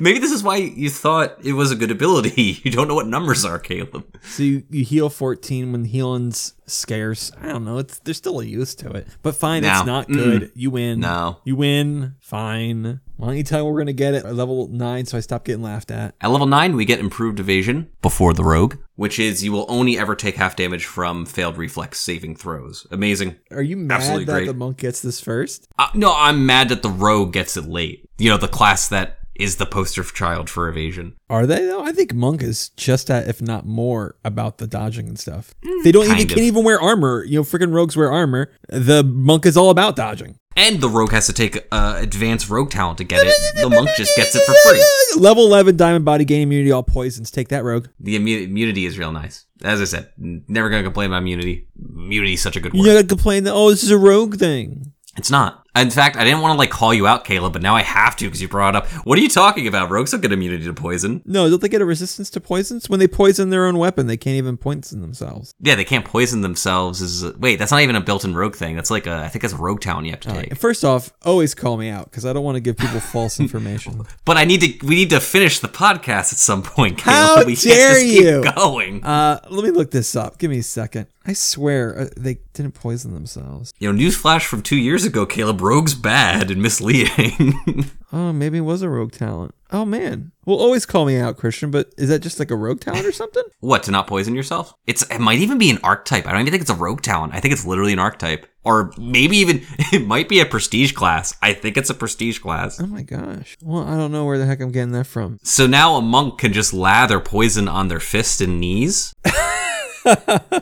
Maybe this is why you thought it was a good ability. You don't know what numbers are, Caleb. So you, you heal 14 when healing's scarce. I don't know. It's there's still a use to it. But fine, No. it's not good. You win. No. You win. Fine. Why don't you tell me we're gonna get it at level nine so I stop getting laughed at? At level 9, we get improved evasion before the rogue, which is you will only ever take half damage from failed reflex saving throws. Amazing. Are you mad Absolutely that great. the monk gets this first? Uh, no, I'm mad that the rogue gets it late. You know, the class that is the poster child for evasion. Are they though? I think monk is just at, if not more, about the dodging and stuff. they don't even of. can't even wear armor. You know, freaking rogues wear armor. The monk is all about dodging. And the rogue has to take uh, advanced rogue talent to get it. The monk just gets it for free. Level 11 diamond body gain immunity all poisons. Take that rogue. The immu- immunity is real nice. As I said, never gonna complain about immunity. Immunity is such a good word. You gotta complain that oh this is a rogue thing. It's not. In fact, I didn't want to like call you out, Caleb, but now I have to because you brought up. What are you talking about? Rogues don't get immunity to poison. No, don't they get a resistance to poisons? When they poison their own weapon, they can't even poison themselves. Yeah, they can't poison themselves. Is wait, that's not even a built-in rogue thing. That's like a, I think that's a rogue talent you have to take. Right. First off, always call me out because I don't want to give people false information. But I need to. We need to finish the podcast at some point. Caleb. How we dare you. Keep going. Uh, let me look this up. Give me a second. I swear uh, they didn't poison themselves. You know, newsflash from two years ago, Caleb. Rogue's bad and misleading. Oh, maybe it was a rogue talent. Oh man. Well, always call me out, Christian. But is that just like a rogue talent or something? what to not poison yourself? It's it might even be an archetype. I don't even think it's a rogue talent. I think it's literally an archetype, or maybe even it might be a prestige class. I think it's a prestige class. Oh my gosh. Well, I don't know where the heck I'm getting that from. So now a monk can just lather poison on their fists and knees.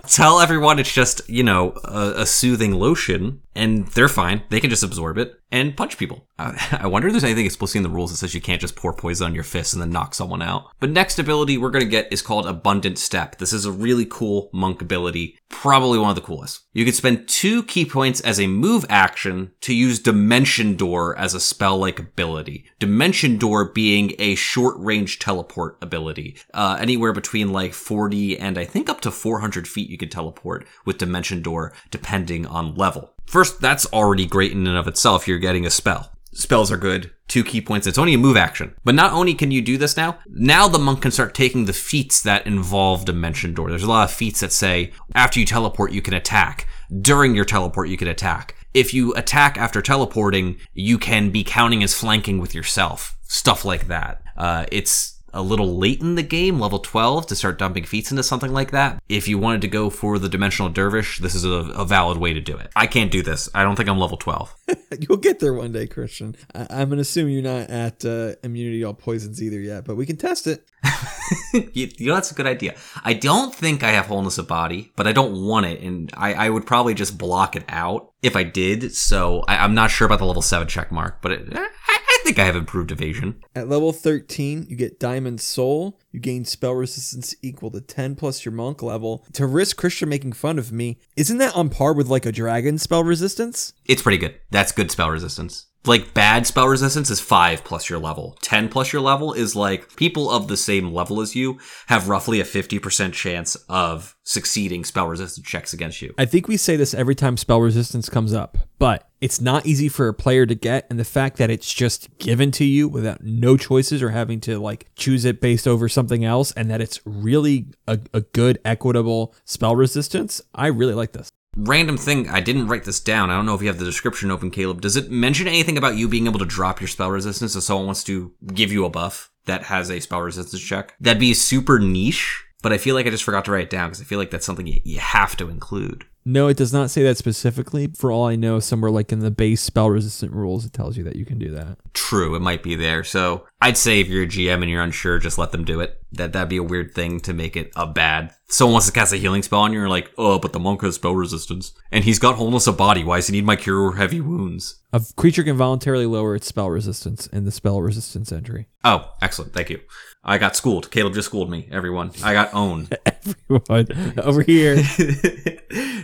Tell everyone it's just, you know, a, a soothing lotion, and they're fine. They can just absorb it and punch people. I, I wonder if there's anything explicitly in the rules that says you can't just pour poison on your fist and then knock someone out. But next ability we're going to get is called Abundant Step. This is a really cool monk ability, probably one of the coolest. You can spend two ki points as a move action to use Dimension Door as a spell like ability. Dimension Door being a short range teleport ability. Uh, anywhere between like 40 and I think up to 400 feet you can teleport with Dimension Door depending on level. First, that's already great in and of itself. You're getting a spell. Spells are good. Two ki points. It's only a move action. But not only can you do this now, now the monk can start taking the feats that involve Dimension Door. There's a lot of feats that say after you teleport, you can attack. During your teleport, you can attack. If you attack after teleporting, you can be counting as flanking with yourself. Stuff like that. Uh, it's a little late in the game, level 12, to start dumping feats into something like that. If you wanted to go for the Dimensional Dervish, this is a, a valid way to do it. I can't do this. I don't think I'm level 12. You'll get there one day, Christian. I- I'm gonna assume you're not at uh, immunity to all poisons either yet, but we can test it. you, you know, that's a good idea. I don't think I have wholeness of body, but I don't want it, and I, I would probably just block it out if I did. So I, I'm not sure about the level 7 check mark, but it, I, I think I have improved evasion. At level 13, you get Diamond Soul. You gain spell resistance equal to 10 plus your monk level. To risk Christian making fun of me, isn't that on par with like a dragon spell resistance? It's pretty good. That's good spell resistance. Like bad spell resistance is five plus your level. Ten plus your level is like people of the same level as you have roughly a 50% chance of succeeding spell resistance checks against you. I think we say this every time spell resistance comes up, but it's not easy for a player to get. And the fact that it's just given to you without no choices or having to like choose it based over something else, and that it's really a, a good, equitable spell resistance, I really like this. Random thing, I didn't write this down. I don't know if you have the description open, Caleb. Does it mention anything about you being able to drop your spell resistance if someone wants to give you a buff that has a spell resistance check? That'd be super niche, but I feel like I just forgot to write it down because I feel like that's something you, have to include. No, it does not say that specifically. For all I know, somewhere like in the base spell resistant rules, it tells you that you can do that. True, it might be there. So I'd say if you're a GM and you're unsure, just let them do it. That that'd be a weird thing to make it a bad. Someone wants to cast a healing spell on you, and you're like, oh, but the monk has spell resistance, and he's got wholeness of body. Why does he need my cure heavy wounds? A creature can voluntarily lower its spell resistance in the spell resistance entry. Oh, excellent, thank you. I got schooled. Caleb just schooled me. Everyone, I got owned. Everyone over here.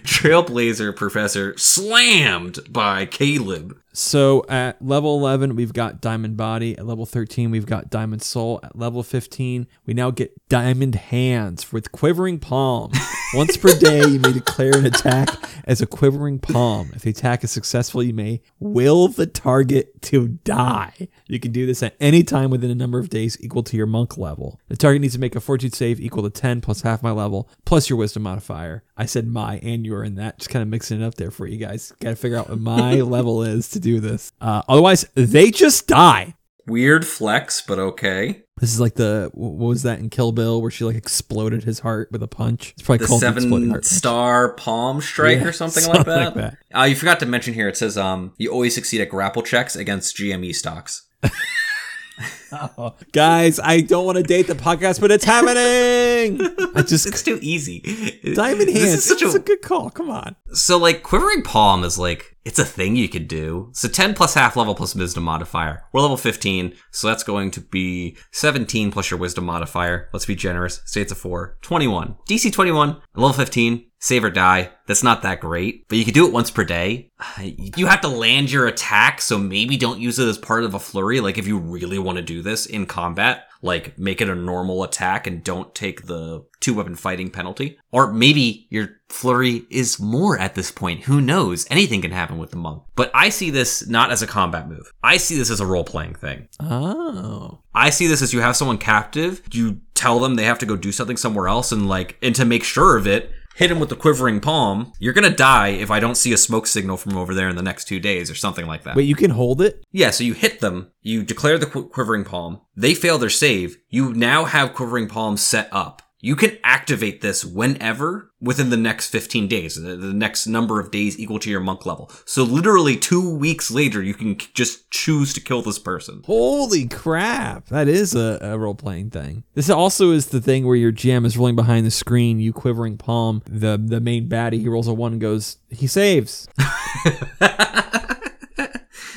Trailblazer Professor slammed by Caleb. So at level 11, we've got Diamond Body. At level 13, we've got Diamond Soul. At level 15, we now get Diamond Hands with Quivering Palm. Once per day, you may declare an attack as a Quivering Palm. If the attack is successful, you may will the target to die. You can do this at any time within a number of days equal to your monk level. The target needs to make a fortitude save equal to 10 plus half my level plus your wisdom modifier. I said my and your in that, just kind of mixing it up there for you guys. Got to figure out what my level is to do this. Uh, otherwise, they just die. Weird flex, but okay. This is like the what was that in Kill Bill where she like exploded his heart with a punch? It's probably The called the seven star palm strike Yeah, or something, something like that. like that. Uh, you forgot to mention here. It says um, you always succeed at grapple checks against GME stocks. Guys, I don't want to date the podcast, but it's happening. I just It's too easy. diamond hands. This is such a a good call. Come on. So like quivering palm is like it's a thing you could do. So 10 plus half level plus wisdom modifier. We're level 15, so that's going to be 17 plus your wisdom modifier. Let's be generous. Say it's a 4. 21. DC 21, level 15. Save or die. That's not that great, but you can do it once per day. You have to land your attack, so maybe don't use it as part of a flurry. Like if you really want to do this in combat, like make it a normal attack and don't take the two weapon fighting penalty. Or maybe your flurry is more at this point. Who knows? Anything can happen with the monk. But I see this not as a combat move. I see this as a role playing thing. Oh. I see this as you have someone captive, you tell them they have to go do something somewhere else and like and to make sure of it, hit him with the quivering palm. You're gonna die if I don't see a smoke signal from over there in the next two days or something like that. Wait, you can hold it? Yeah, so you hit them, you declare the qu- quivering palm, they fail their save, you now have quivering palm set up. You can activate this whenever within the next 15 days, the, next number of days equal to your monk level. So literally two weeks later, you can just choose to kill this person. Holy crap. That is a, a role playing thing. This also is the thing where your GM is rolling behind the screen, you quivering palm, the, the main baddie, he rolls a one and goes, he saves.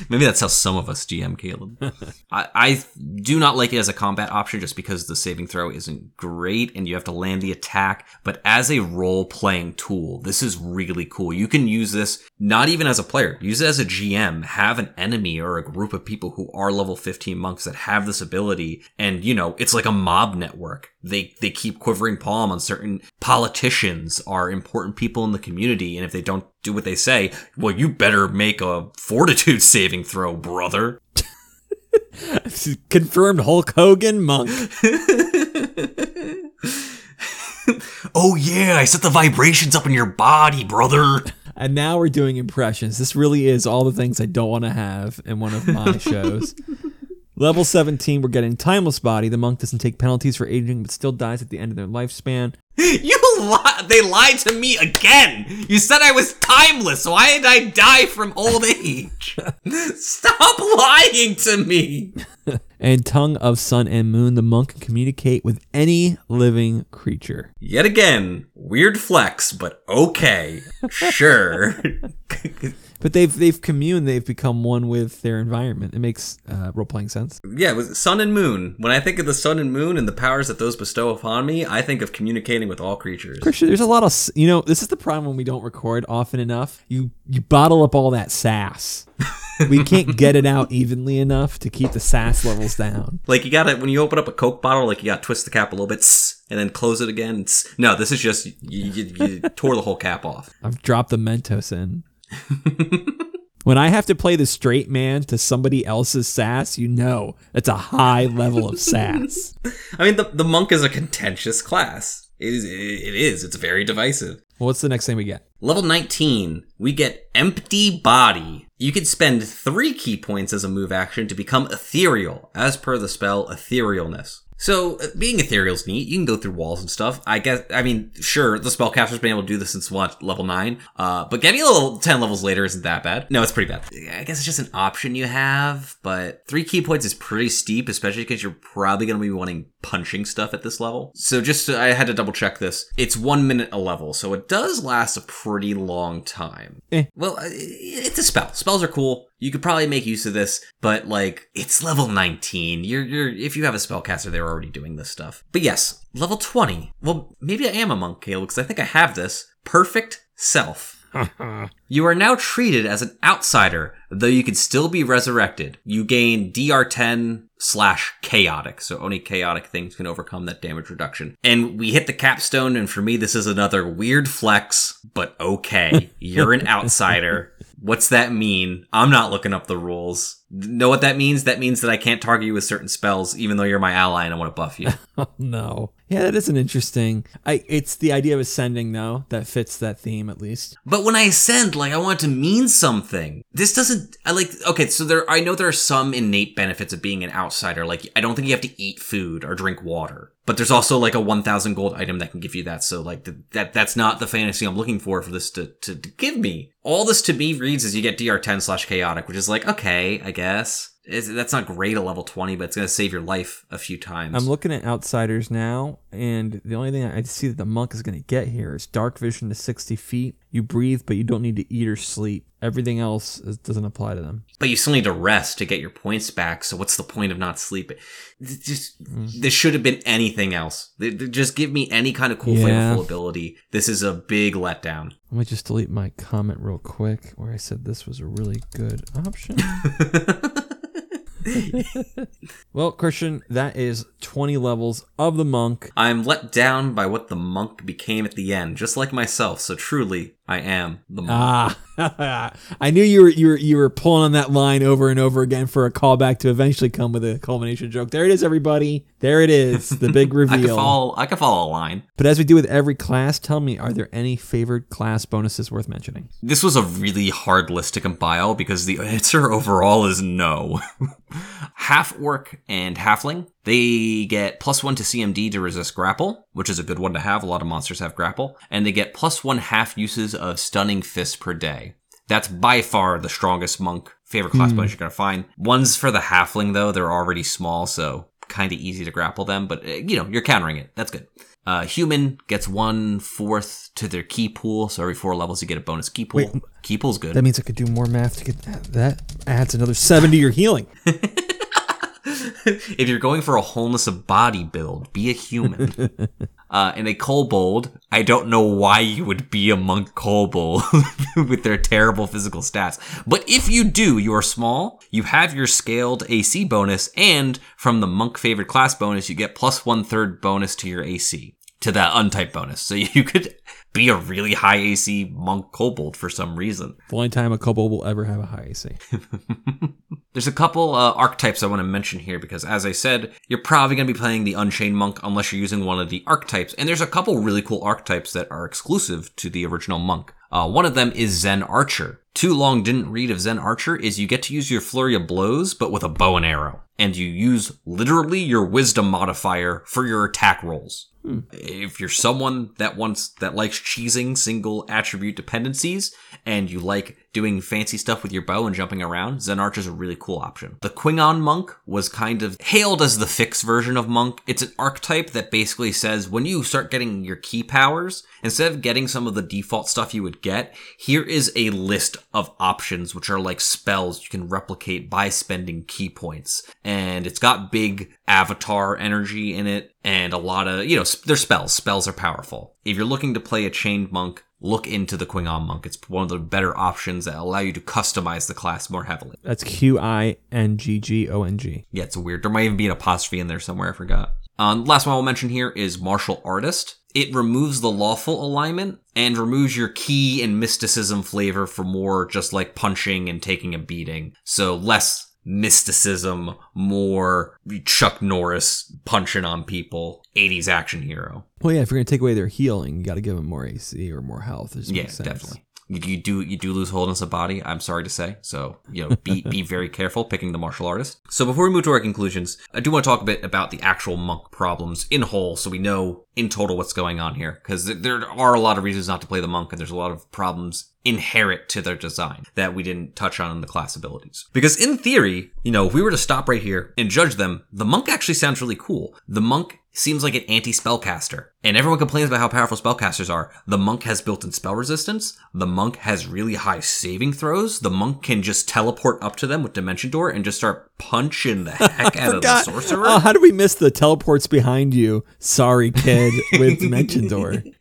Maybe that's how some of us GM Caleb. I, I do not like it as a combat option just because the saving throw isn't great and you have to land the attack. But as a role playing tool, this is really cool. You can use this not even as a player, use it as a GM, have an enemy or a group of people who are level 15 monks that have this ability. And, you know, it's like a mob network. They, they keep quivering palm on certain politicians are important people in the community. And if they don't do what they say, well, you better make a fortitude saving throw, brother. Confirmed Hulk Hogan monk. oh yeah, I set the vibrations up in your body, brother. And now we're doing impressions. This really is all the things I don't want to have in one of my shows. Level 17, we're getting Timeless Body. The monk doesn't take penalties for aging, but still dies at the end of their lifespan. You li- they lied to me again. You said I was timeless. Why did I die from old age? Stop lying to me. And Tongue of Sun and Moon, the monk can communicate with any living creature. Yet again, weird flex, but okay. Sure. But they've they've communed, they've become one with their environment. It makes uh, role playing sense. yeah, with sun and moon. When I think of the sun and moon and the powers that those bestow upon me, I think of communicating with all creatures. Christian, there's a lot of you know. This is the problem when we don't record often enough. You you bottle up all that sass. we can't get it out evenly enough to keep the sass levels down. Like you gotta when you open up a Coke bottle, like you gotta twist the cap a little bit, and then close it again. No, this is just you, you, you tore the whole cap off. I've dropped the Mentos in. when I have to play the straight man to somebody else's sass, you know it's a high level of sass. I mean, the the monk is a contentious class. It is. It is. It's very divisive. Well, what's the next thing we get? Level 19, we get Empty Body. You can spend three ki points as a move action to become ethereal, as per the spell Etherealness. So, uh, being ethereal is neat. You can go through walls and stuff. I guess, I mean, sure, the spellcaster's been able to do this since what, level 9? Uh, but getting a little 10 levels later isn't that bad. No, it's pretty bad. I guess it's just an option you have, but three ki points is pretty steep, especially because you're probably going to be wanting punching stuff at this level. So just, I had to double check this. It's one minute a level, so it does last a pretty long time. Eh. Well, uh, it's a spell. Spells are cool. You could probably make use of this, but like it's level 19. You're you're if you have a spellcaster, they're already doing this stuff. But yes, level 20. Well, maybe I am a monk, Caleb, because I think I have this. Perfect self. You are now treated as an outsider, though you can still be resurrected. You gain DR10 slash chaotic, so only chaotic things can overcome that damage reduction. And we hit the capstone, and for me, this is another weird flex, but okay. You're an outsider. What's that mean? I'm not looking up the rules. Know what that means? That means that I can't target you with certain spells, even though you're my ally and I want to buff you. Oh no. Yeah, that is an interesting. I it's the idea of ascending though that fits that theme at least. But when I ascend, like I want it to mean something. This doesn't. I like. Okay, so there. I know there are some innate benefits of being an outsider. Like I don't think you have to eat food or drink water. But there's also like a 1,000 gold item that can give you that. So like th- that that's not the fantasy I'm looking for for this to, to to give me. All this to me reads as you get DR10 slash chaotic, which is like okay, I guess. That's not great at level 20, but it's going to save your life a few times. I'm looking at outsiders now, and the only thing I see that the monk is going to get here is dark vision to 60 feet. You breathe, but you don't need to eat or sleep. Everything else is, doesn't apply to them. but you still need to rest to get your points back. So what's the point of not sleeping? Just mm. this should have been anything else. Just give me any kind of cool Yeah. flavorful ability. This is a big letdown. Let me just delete my comment real quick where I said this was a really good option. well, Christian, that is 20 levels of the monk. I'm let down by what the monk became at the end, just like myself. So truly, I am the monk. Ah, I knew you were you were you were pulling on that line over and over again for a callback to eventually come with a culmination joke. There it is, everybody. There it is, the big reveal. I could reveal. follow. I could follow a line. But as we do with every class, tell me, are there any favored class bonuses worth mentioning? This was a really hard list to compile because the answer overall is no. half orc and halfling, they get plus one to CMD to resist grapple, which is a good one to have. A lot of monsters have grapple. And they get plus one half uses of stunning fist per day. That's by far the strongest monk favorite class bonus you're going to find. Ones for the halfling, though, they're already small, so kind of easy to grapple them, but uh, you know, you're countering it. That's good. Uh, human gets one fourth to their ki pool, so every four levels you get a bonus ki pool. Wait. ki pool's good. That means I could do more math to get that. That adds another seven to your healing. if you're going for a wholeness of body build, be a human. uh, and a kobold, I don't know why you would be a monk kobold with their terrible physical stats. But if you do, you are small, you have your scaled AC bonus, and from the monk favored class bonus, you get plus one third bonus to your AC. To that untyped bonus. So you could be a really high AC monk kobold for some reason. The only time a kobold will ever have a high AC. There's a couple uh, archetypes I want to mention here because, as I said, you're probably going to be playing the Unchained Monk unless you're using one of the archetypes. And there's a couple really cool archetypes that are exclusive to the original Monk. Uh, one of them is Zen Archer. Too long didn't read of Zen Archer is you get to use your flurry of blows, but with a bow and arrow. And you use literally your wisdom modifier for your attack rolls. If you're someone that wants that likes cheesing single attribute dependencies and you like doing fancy stuff with your bow and jumping around, Zen Arch is a really cool option. The Qinggong Monk was kind of hailed as the fixed version of Monk. It's an archetype that basically says when you start getting your ki powers, instead of getting some of the default stuff you would get, here is a list of options which are like spells you can replicate by spending ki points. And it's got big avatar energy in it and a lot of, you know, they're spells. Spells are powerful. If you're looking to play a chained monk, look into the Qinggong monk. It's one of the better options that allow you to customize the class more heavily. That's Q I N G G O N G. Yeah, it's weird. There might even be an apostrophe in there somewhere. I forgot. Um, last one I'll mention here is martial artist. It removes the lawful alignment and removes your ki and mysticism flavor for more just like punching and taking a beating. So less mysticism, more Chuck Norris punching on people, 80s action hero. Well, yeah, if you're gonna take away their healing, you got to give them more AC or more health. Yeah, definitely. You, do you do lose wholeness of body. I'm sorry to say. So you know, be be very careful picking the martial artist. So before we move to our conclusions, I do want to talk a bit about the actual monk problems in whole, so we know in total what's going on here. Because there are a lot of reasons not to play the monk, and there's a lot of problems inherent to their design that we didn't touch on in the class abilities. Because in theory, you know, if we were to stop right here and judge them, the monk actually sounds really cool. The monk seems like an anti-spellcaster. And everyone complains about how powerful spellcasters are. The monk has built-in spell resistance. The monk has really high saving throws. The monk can just teleport up to them with Dimension Door and just start punching the heck out of the sorcerer. Oh, how did we miss the teleports behind you? Sorry, kid, with Dimension Door.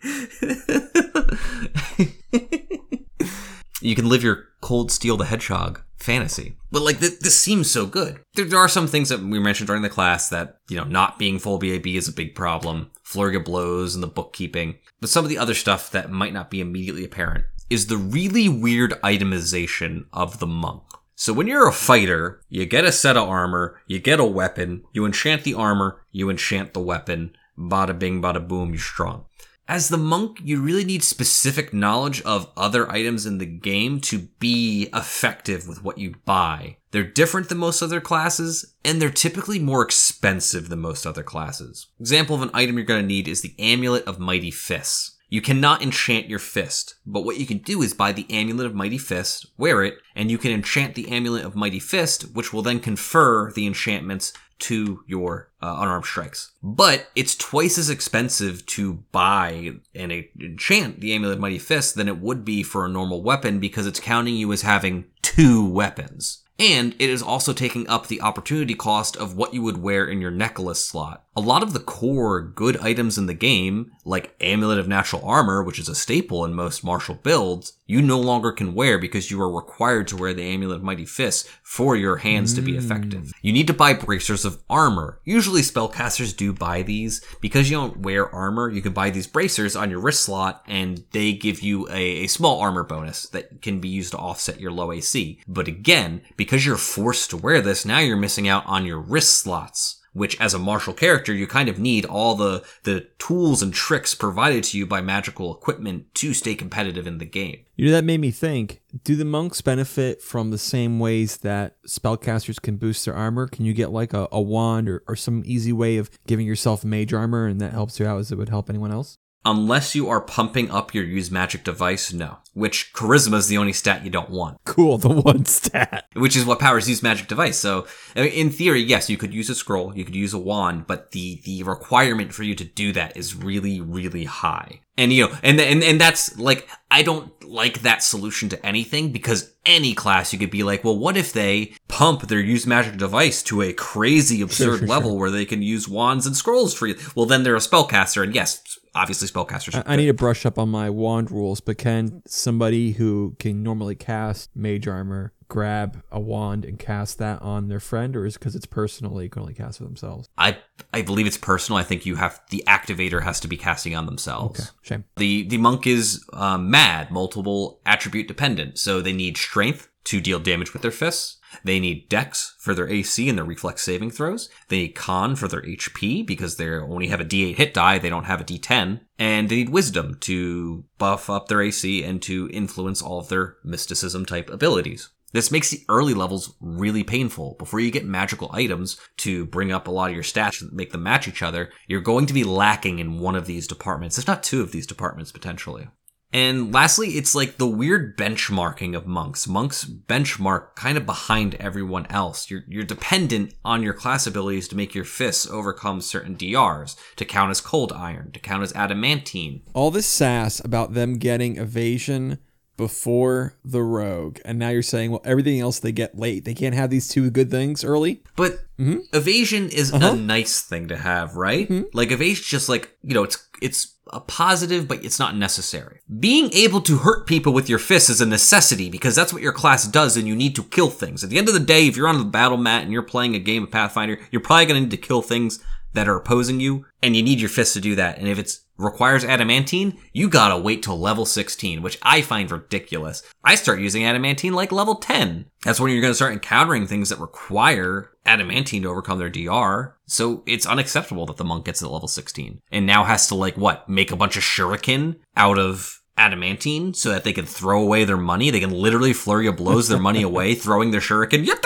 you can live your cold steel the hedgehog fantasy. But like th- this seems so good. There, there are some things that we mentioned during the class that you know not being full bab is a big problem. Flurry of blows and the bookkeeping. But some of the other stuff that might not be immediately apparent is the really weird itemization of the monk. So when you're a fighter, you get a set of armor, you get a weapon, you enchant the armor, you enchant the weapon, bada bing, bada boom, you're strong. As the monk, you really need specific knowledge of other items in the game to be effective with what you buy. They're different than most other classes, and they're typically more expensive than most other classes. Example of an item you're going to need is the Amulet of Mighty Fists. You cannot enchant your fist, but what you can do is buy the Amulet of Mighty Fist, wear it, and you can enchant the Amulet of Mighty Fist, which will then confer the enchantments to your uh, unarmed strikes. But it's twice as expensive to buy and enchant the Amulet of Mighty Fist than it would be for a normal weapon because it's counting you as having two weapons. And it is also taking up the opportunity cost of what you would wear in your necklace slot. A lot of the core good items in the game, like Amulet of Natural Armor, which is a staple in most martial builds, you no longer can wear because you are required to wear the Amulet of Mighty Fist for your hands to be hmm. effective. You need to buy bracers of armor. Usually spellcasters do buy these. Because you don't wear armor, you can buy these bracers on your wrist slot and they give you a, a small armor bonus that can be used to offset your low AC. But again, because you're forced to wear this, now you're missing out on your wrist slots which as a martial character you kind of need all the the tools and tricks provided to you by magical equipment to stay competitive in the game. You know that made me think, do the monks benefit from the same ways that spellcasters can boost their armor? Can you get like a, a wand or, or some easy way of giving yourself mage armor and that helps you out as it would help anyone else? Unless you are pumping up your use magic device, no. Which charisma is the only stat you don't want. Cool, the one stat. Which is what powers use magic device. So in theory, yes, you could use a scroll, you could use a wand, but the the requirement for you to do that is really, really high. And you know, and and and that's like I don't like that solution to anything because any class you could be like, well, what if they pump their use magic device to a crazy absurd Sure, sure, level where they can use wands and scrolls for you? Well, then they're a spellcaster, and yes, obviously spellcasters. I, I need to brush up on my wand rules, but can somebody who can normally cast mage armor grab a wand and cast that on their friend, or is because it's personal they can only cast for themselves? I I believe it's personal. I think you have the activator has to be casting on themselves. Okay, shame. The the monk is um, mad, multiple attribute dependent, so they need strength to deal damage with their fists. They need dex for their AC and their reflex saving throws. They need con for their HP because they only have a D8 hit die, they don't have a D10. And they need wisdom to buff up their AC and to influence all of their mysticism type abilities. This makes the early levels really painful. Before you get magical items to bring up a lot of your stats and make them match each other, you're going to be lacking in one of these departments, if not two of these departments potentially. And lastly, it's like the weird benchmarking of monks. Monks benchmark kind of behind everyone else. You're, you're dependent on your class abilities to make your fists overcome certain DRs, to count as cold iron, to count as adamantine. All this sass about them getting evasion before the rogue, and now you're saying, well, everything else they get late. They can't have these two good things early. But mm-hmm. evasion is a uh-huh. nice thing to have, right? Mm-hmm. Like evasion just like, you know, it's it's a positive, but it's not necessary. Being able to hurt people with your fists is a necessity because that's what your class does and you need to kill things. At the end of the day, if you're on the battle mat and you're playing a game of Pathfinder, you're probably going to need to kill things that are opposing you and you need your fists to do that. And if it requires adamantine, you gotta wait till level 16, which I find ridiculous. I start using adamantine like level 10. That's when you're gonna start encountering things that require adamantine to overcome their DR. So it's unacceptable that the monk gets to level 16 and now has to like what, make a bunch of shuriken out of adamantine so that they can throw away their money. They can literally flurry of blows their money away, throwing their shuriken. Yep,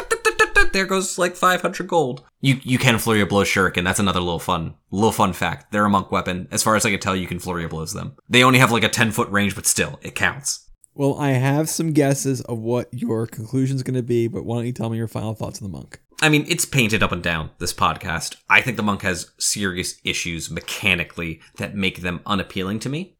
There goes like 500 gold. You you can flurry of blow shuriken. That's another little fun, little fun fact. They're a monk weapon. As far as I can tell, you can flurry of blows them. They only have like a 10 foot range, but still, it counts. Well, I have some guesses of what your conclusion is going to be, but why don't you tell me your final thoughts on the monk? I mean, it's painted up and down, this podcast. I think the monk has serious issues mechanically that make them unappealing to me.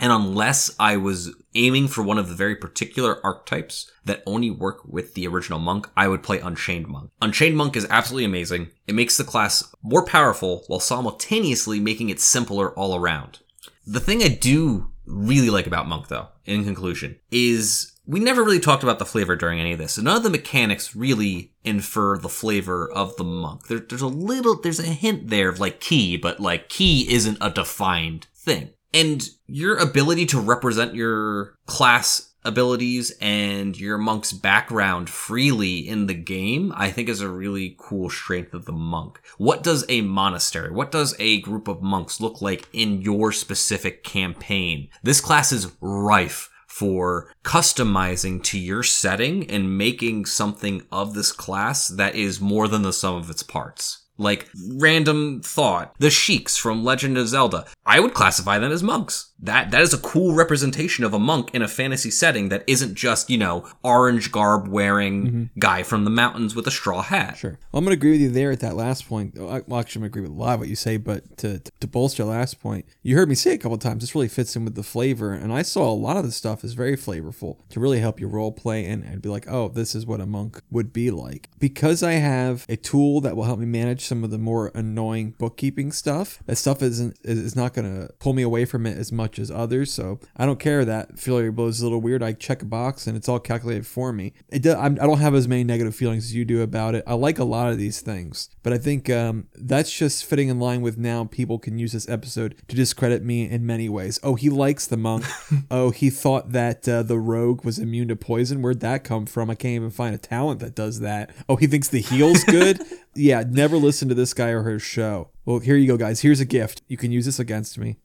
And unless I was aiming for one of the very particular archetypes that only work with the original monk, I would play Unchained Monk. Unchained Monk is absolutely amazing. It makes the class more powerful while simultaneously making it simpler all around. The thing I do really like about Monk, though, in conclusion, is we never really talked about the flavor during any of this. None of the mechanics really infer the flavor of the monk. There, there's a little, there's a hint there of like ki, but like ki isn't a defined thing. And your ability to represent your class abilities and your monk's background freely in the game, I think is a really cool strength of the monk. What does a monastery, what does a group of monks look like in your specific campaign? This class is rife for customizing to your setting and making something of this class that is more than the sum of its parts. Like random thought, the sheiks from Legend of Zelda. I would classify them as monks. That that is a cool representation of a monk in a fantasy setting that isn't just you know orange garb wearing mm-hmm. guy from the mountains with a straw hat. Sure. Well, I'm going to agree with you there at that last point. I- Well, actually, I'm going to agree with a lot of what you say, but to, to bolster your last point, you heard me say a couple of times, this really fits in with the flavor. And I saw a lot of the stuff is very flavorful to really help you role play and, and be like, oh, this is what a monk would be like. Because I have a tool that will help me manage some of the more annoying bookkeeping stuff, that stuff isn't is is not going to pull me away from it as much as others. So I don't care that failure blow is a little weird. I check a box and it's all calculated for me. It do, I'm, I don't have as many negative feelings as you do about it. I like a lot of these things, but I think um, that's just fitting in line with now people can use this episode to discredit me in many ways. Oh, he likes the monk. oh, he thought that uh, the rogue was immune to poison. Where'd that come from? I can't even find a talent that does that. Oh, he thinks the heal's good. yeah, never listen to this guy or her show. Well, here you go, guys. Here's a gift. You can use this against me.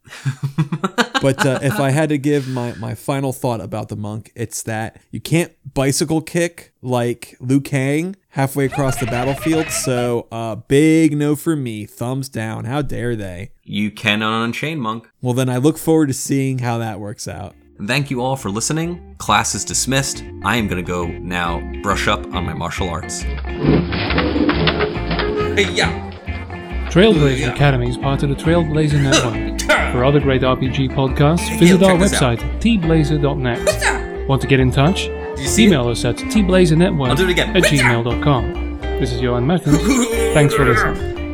but uh, if I had to give my, my final thought about the monk, it's that you can't bicycle kick like Liu Kang halfway across the battlefield. So, uh, big no for me. Thumbs down. How dare they? You can unchain monk. Well, then I look forward to seeing how that works out. Thank you all for listening. Class is dismissed. I am gonna go now brush up on my martial arts. Yeah. Trailblazer Academy is part of the Trailblazer Network. For other great RPG podcasts, visit our check this out. website, tblazer.net. Want to get in touch? Email us at tblazernetwork I'll do it again. at gmail.com. This is Johan Mertens. Thanks for listening.